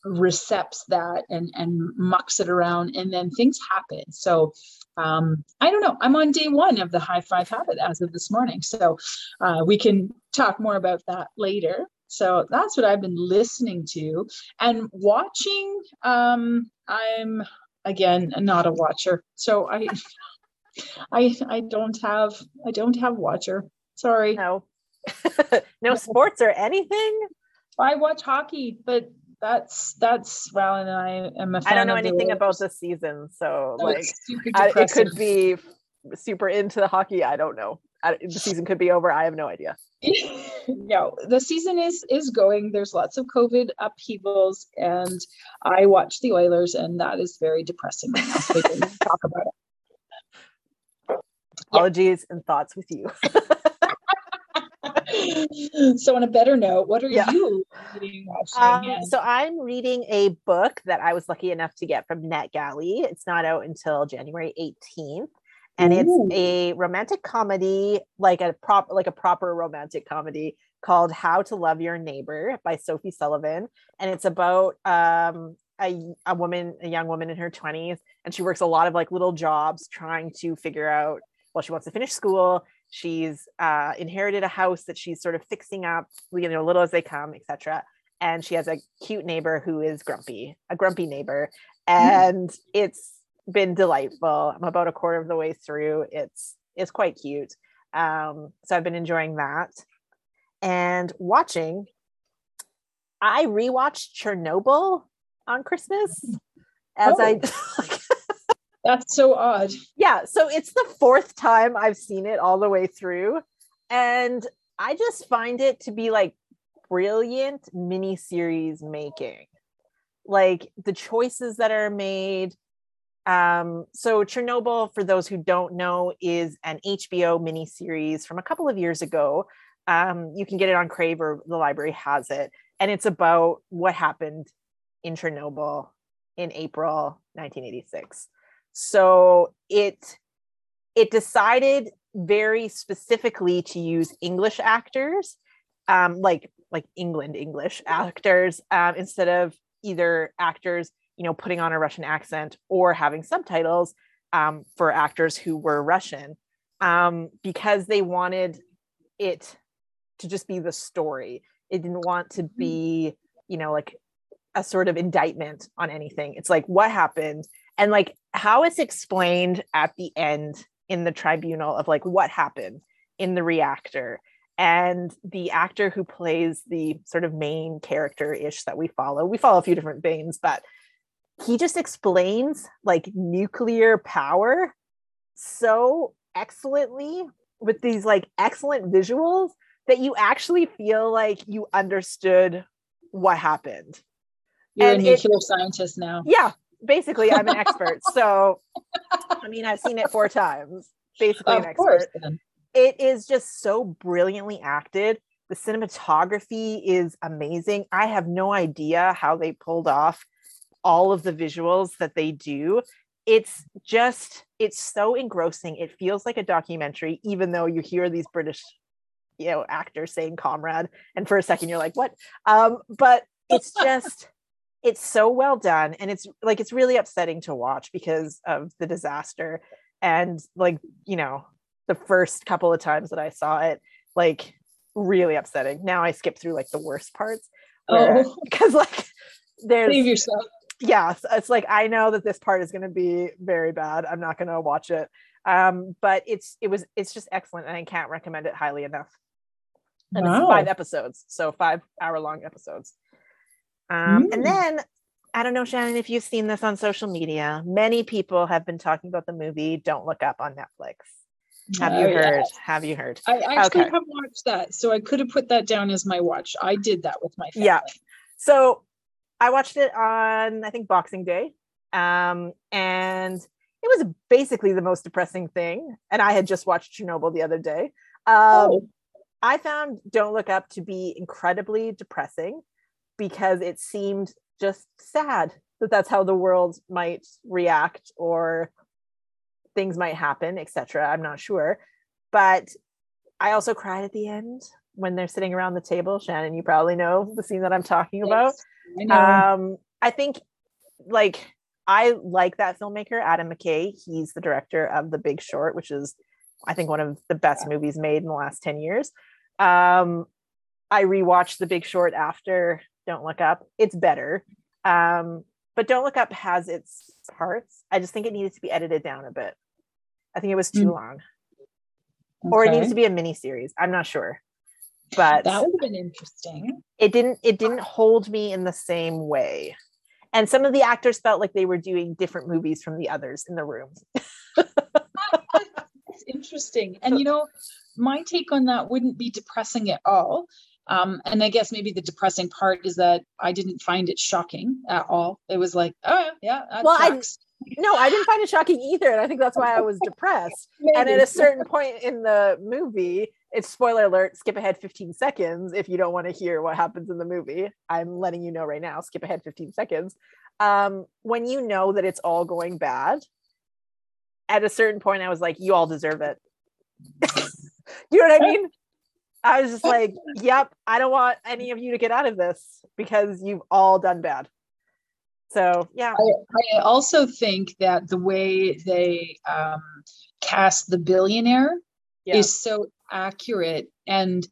recepts that and and mucks it around and then things happen. So um, i don't know. I'm on day one of the high five habit as of this morning. So uh, we can talk more about that later. So that's what i've been listening to and watching. Um, i'm again not a watcher. So i i i don't have i don't have watcher. Sorry. No. No sports or anything? I watch hockey, but that's that's well, and I am a I don't know anything about the season, so Oh, like I, it could be super into the hockey. I don't know. I, the season could be over. I have no idea. no, the season is is going. There's lots of COVID upheavals, and I watch the Oilers, and that is very depressing. Right now, so we can talk about it. Apologies and thoughts with you. so, on a better note, what are Yeah. you reading, watching? Um, so I'm reading a book that I was lucky enough to get from NetGalley. It's not out until January 18th. And Ooh. it's a romantic comedy, like a prop, like a proper romantic comedy called "How to Love Your Neighbor" by Sophie Sullivan, and it's about um, a a woman, a young woman in her 20s, and she works a lot of like little jobs trying to figure out. Well, she wants to finish school. She's uh, inherited a house that she's sort of fixing up, you know, little as they come, etc and she has a cute neighbor who is grumpy, a grumpy neighbor, and it's been delightful. I'm about a quarter of the way through. It's it's quite cute. Um, so I've been enjoying that and watching. I rewatched Chernobyl on Christmas as I that's so odd. yeah so it's the fourth time i've seen it all the way through and i just find it to be like brilliant mini series making. Like the choices that are made um so chernobyl for those who don't know is an hbo mini series from a couple of years ago. Um you can get it on crave or the library has it and it's about what happened in chernobyl in april 1986 so it it decided very specifically to use english actors um like like england english actors um, instead of either actors you know putting on a russian accent or having subtitles um, for actors who were russian um, because they wanted it to just be the story. It didn't want to be you know like a sort of indictment on anything. It's like what happened? And like how it's explained at the end in the tribunal of like what happened in the reactor and the actor who plays the sort of main character ish that we follow. We follow a few different veins but he just explains like nuclear power so excellently with these like excellent visuals that you actually feel like you understood what happened. You're And a it- nuclear scientist now. yeah basically i'm an expert. So i mean i've seen it four times. Basically an Of course. expert then. it is just so brilliantly acted. The cinematography is amazing. I have no idea how they pulled off all of the visuals that they do. It's just it's so engrossing. It feels like a documentary even though you hear these british you know actors saying comrade and for a second you're like what? Um but it's just it's so well done and it's like it's really upsetting to watch because of the disaster and like you know the first couple of times that i saw it like really upsetting. Now i skip through like the worst parts Oh, because like there's save yourself. yeah it's like i know that this part is going to be very bad i'm not going to watch it um but it's it was it's just excellent and i can't recommend it highly enough. And it's five episodes so five hour long episodes um and Mm. then i don't know shannon if you've seen this on social media many people have been talking about the movie don't look up on netflix have you Oh, yeah. heard have you heard I actually Okay. have watched that, so I could have put that down as my watch. I did that with my family. Yeah. So I watched it on I think Boxing Day. Um, and it was basically the most depressing thing. And I had just watched Chernobyl the other day. Um, Oh. I found Don't Look Up to be incredibly depressing because it seemed just sad that that's how the world might react or things might happen, etc. I'm not sure. But I also cried at the end when they're sitting around the table. Shannon, you probably know the scene that I'm talking about. Yes, I. Um, I think like I like that filmmaker, Adam McKay. He's the director of The Big Short, which is I think one of the best movies made in the last 10 years. Um, I rewatched The Big Short after Don't Look Up. It's better. Um, but Don't Look Up has its parts. I just think it needed to be edited down a bit. I think it was too Mm. long. Or it needs to be a mini series. I'm not sure. but that would have been interesting. it didn't it didn't hold me in the same way. And some of the actors felt like they were doing different movies from the others in the room. That's interesting. And you know, my take on that wouldn't be depressing at all. Um, and I guess maybe the depressing part is that I didn't find it shocking at all. It was like, oh yeah, Well, I- No, I didn't find it shocking either. And I think that's why I was depressed. and at a certain point in the movie, it's spoiler alert, skip ahead 15 seconds if you don't want to hear what happens in the movie. I'm letting you know right now, skip ahead 15 seconds. Um, when you know that it's all going bad, at a certain point, I was like, you all deserve it. you know what I mean? I was just like, yep, I don't want any of you to get out of this because you've all done bad. So, yeah. I also think that the way they um, cast the billionaire Yeah. is so accurate and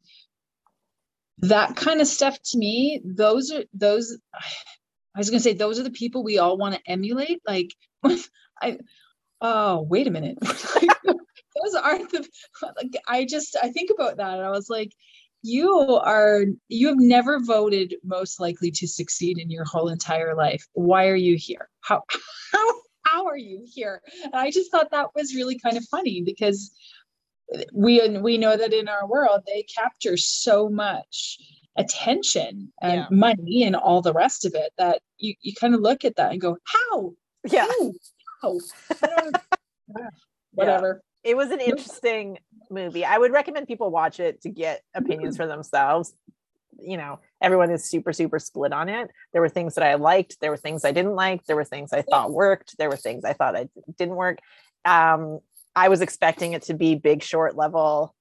that kind of stuff to me those are those i was going to say those are the people we all want to emulate like i oh wait a minute those aren't the like i just i think about that and i was like you are you have never voted most likely to succeed in your whole entire life why are you here how how how are you here and i just thought that was really kind of funny because we we know that in our world they capture so much attention and Yeah. money and all the rest of it that you, you kind of look at that and go how Yeah. How? How? Whatever it was an interesting movie. I would recommend people watch it to get opinions for themselves. You know, everyone is super, super split on it. There were things that I liked, there were things I didn't like, there were things I thought worked, there were things I thought I didn't work. Um, I was expecting it to be big short level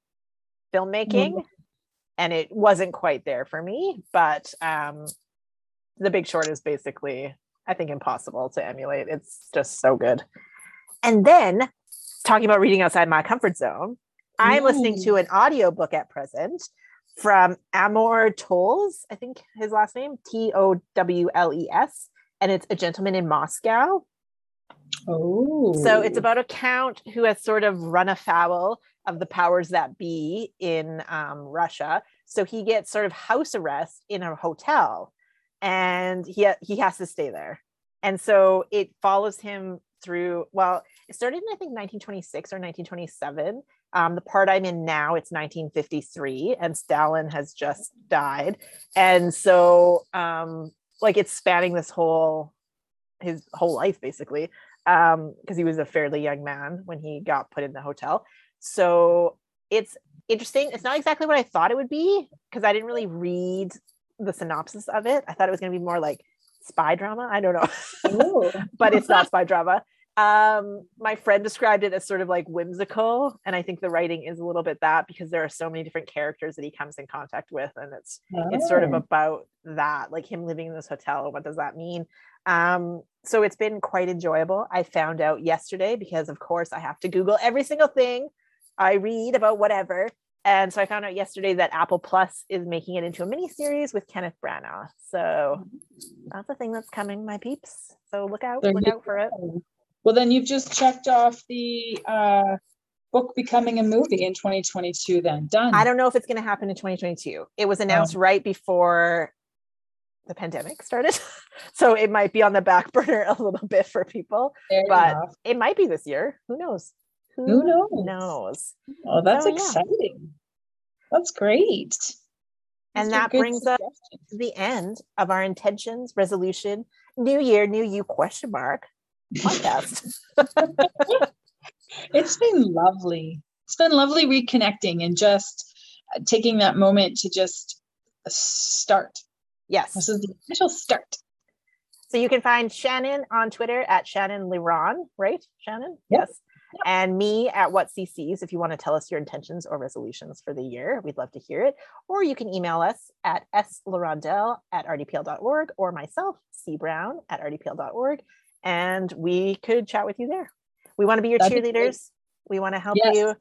filmmaking, and it wasn't quite there for me. But um, the big short is basically, I think, impossible to emulate. It's just so good. And then talking about reading outside my comfort zone, I'm listening to an audiobook at present from Amor Towles, I think his last name, T O W L E S, and it's A Gentleman in Moscow. oh So it's about a count who has sort of run afoul of the powers that be in um, Russia. So he gets sort of house arrest in a hotel, and he ha- he has to stay there. And so it follows him through. Well, it started in I think 1926 or 1927. Um, the part I'm in now, it's 1953, and Stalin has just died, and so um, like it's spanning this whole his whole life basically um because he was a fairly young man when he got put in the hotel so it's interesting it's not exactly what i thought it would be because i didn't really read the synopsis of it i thought it was going to be more like spy drama? I don't know. Oh. but it's not spy drama. Um my friend described it as sort of like whimsical and i think the writing is a little bit that because there are so many different characters that he comes in contact with and it's it's sort of Oh. about that like him living in this hotel what does that mean? Um so it's been quite enjoyable. I found out yesterday because of course i have to google every single thing i read about whatever and so i found out yesterday that apple plus is making it into a mini series with kenneth branagh so that's a thing that's coming my peeps so look out look out for it. Well, then you've just checked off the uh, book becoming a movie in 2022. Then done. I don't know if it's going to happen in 2022. It was announced right before the pandemic started. so it might be on the back burner a little bit for people. Fair but- enough. It might be this year. Who knows? Who knows? knows? Oh, that's So, yeah. exciting. That's great. And that brings to the end of our intentions, resolution, new year, new you question mark podcast. It's been lovely. It's been lovely reconnecting and just uh, taking that moment to just start. yes. This is the official start. So you can find Shannon on Twitter at Shannon Liron, right? Shannon? Yep. Yes. And me at what CCs if you want to tell us your intentions or resolutions for the year. We'd love to hear it. Or you can email us at slorondell at rdpl.org or myself, C Brown at rdpl.org. And we could chat with you there. We want to be your That'd be cheerleaders. We want to help Yes. you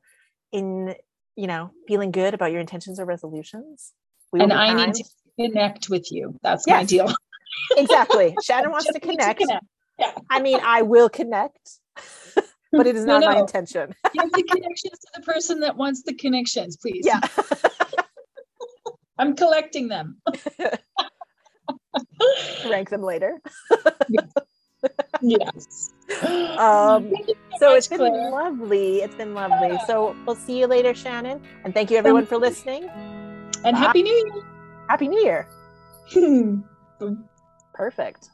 in, you know, feeling good about your intentions or resolutions. We And I need to connect with you. That's my deal. exactly. Shannon wants Just to connect. Yeah. I mean, I will connect, but it is No, not my intention. Give the connections to the person that wants the connections, please. Yeah. I'm collecting them. Rank them later. yes. Um, so it's been Claire. lovely. It's been lovely. So we'll see you later, Shannon. And thank you everyone for listening. And Happy New Year. Happy New. Year. Perfect.